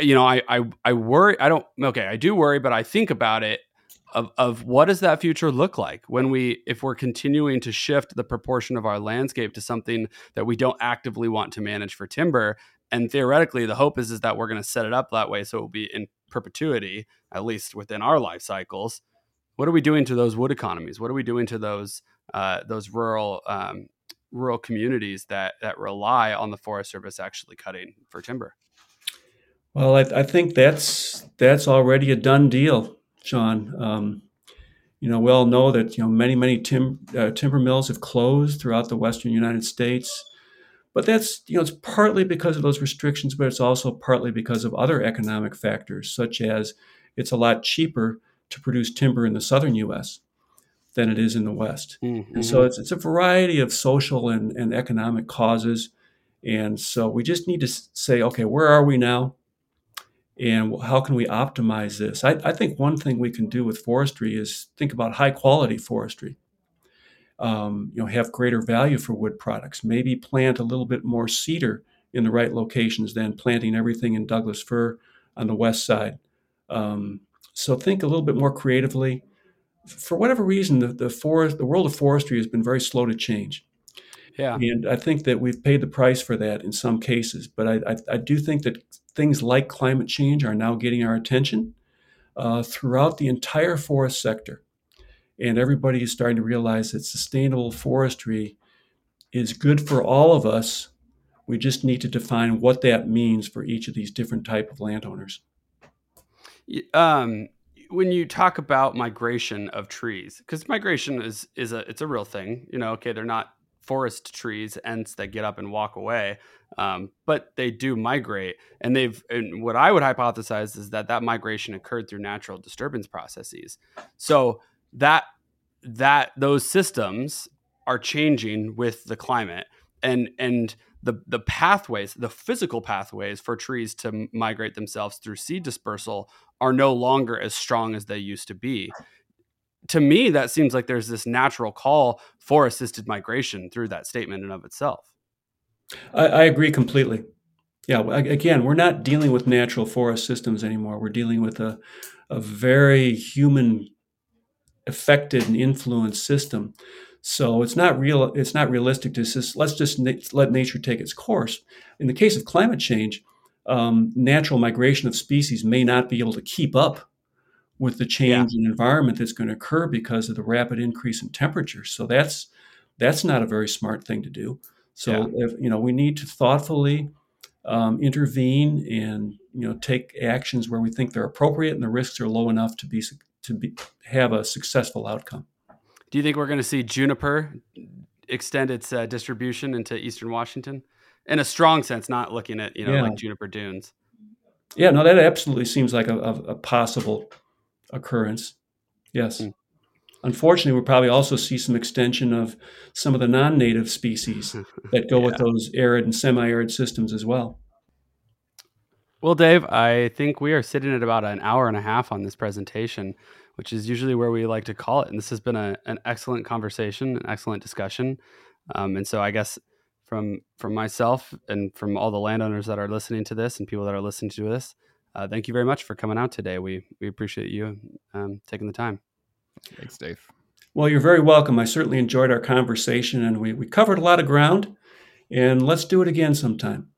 [SPEAKER 2] you know, I I I worry I don't okay, I do worry, but I think about it of, of what does that future look like when we if we're continuing to shift the proportion of our landscape to something that we don't actively want to manage for timber? And theoretically the hope is is that we're going to set it up that way so it will be in perpetuity at least within our life cycles. What are we doing to those wood economies? What are we doing to those uh, those rural um, rural communities that that rely on the forest service actually cutting for timber?
[SPEAKER 1] Well i, I think that's that's already a done deal Sean. Um, you know, we all know that you know many many tim, uh, timber mills have closed throughout the western United States, but that's you know it's partly because of those restrictions, but it's also partly because of other economic factors, such as it's a lot cheaper to produce timber in the southern U.S. than it is in the West, mm-hmm. and so it's, it's a variety of social and, and economic causes, and so we just need to say, okay, where are we now? And how can we optimize this? I, I, think one thing we can do with forestry is think about high quality forestry. Um, you know, have greater value for wood products. Maybe plant a little bit more cedar in the right locations than planting everything in Douglas fir on the west side. Um, so think a little bit more creatively. For whatever reason, the, the forest, the world of forestry has been very slow to change.
[SPEAKER 2] Yeah.
[SPEAKER 1] And I think that we've paid the price for that in some cases. But I, I, I do think that things like climate change are now getting our attention uh, throughout the entire forest sector. And everybody is starting to realize that sustainable forestry is good for all of us. We just need to define what that means for each of these different type of landowners.
[SPEAKER 2] Um, when you talk about migration of trees, because migration is is a it's a real thing. You know, okay, they're not forest trees, ents that get up and walk away. Um, but they do migrate, and they've. And what I would hypothesize is that that migration occurred through natural disturbance processes. So that that those systems are changing with the climate, and and the the pathways, the physical pathways for trees to migrate themselves through seed dispersal are no longer as strong as they used to be to me, that seems like there's this natural call for assisted migration through that statement and of itself.
[SPEAKER 1] I, I agree completely. Yeah, again, we're not dealing with natural forest systems anymore. We're dealing with a, a very human affected and influenced system. So it's not real. It's not realistic to just let's just na- let nature take its course. In the case of climate change, um, natural migration of species may not be able to keep up with the change yeah. in environment that's going to occur because of the rapid increase in temperature. So that's that's not a very smart thing to do. So yeah. if, you know we need to thoughtfully um, intervene and you know take actions where we think they're appropriate and the risks are low enough to be to be have a successful outcome.
[SPEAKER 2] Do you think we're going to see juniper extend its uh, distribution into eastern Washington in a strong sense, not looking at you know yeah. like juniper dunes?
[SPEAKER 1] Yeah, no, that absolutely seems like a, a, a possible occurrence. Yes. Mm. Unfortunately, we'll probably also see some extension of some of the non native species <laughs> that go yeah. with those arid and semi arid systems as well.
[SPEAKER 2] Well, Dave, I think we are sitting at about an hour and a half on this presentation, which is usually where we like to call it. And this has been a, an excellent conversation, an excellent discussion. Um, and so I guess from from myself and from all the landowners that are listening to this and people that are listening to this, uh, thank you very much for coming out today. We we appreciate you um, taking the time.
[SPEAKER 3] Thanks, Dave.
[SPEAKER 1] Well, you're very welcome. I certainly enjoyed our conversation, and we we covered a lot of ground. And let's do it again sometime.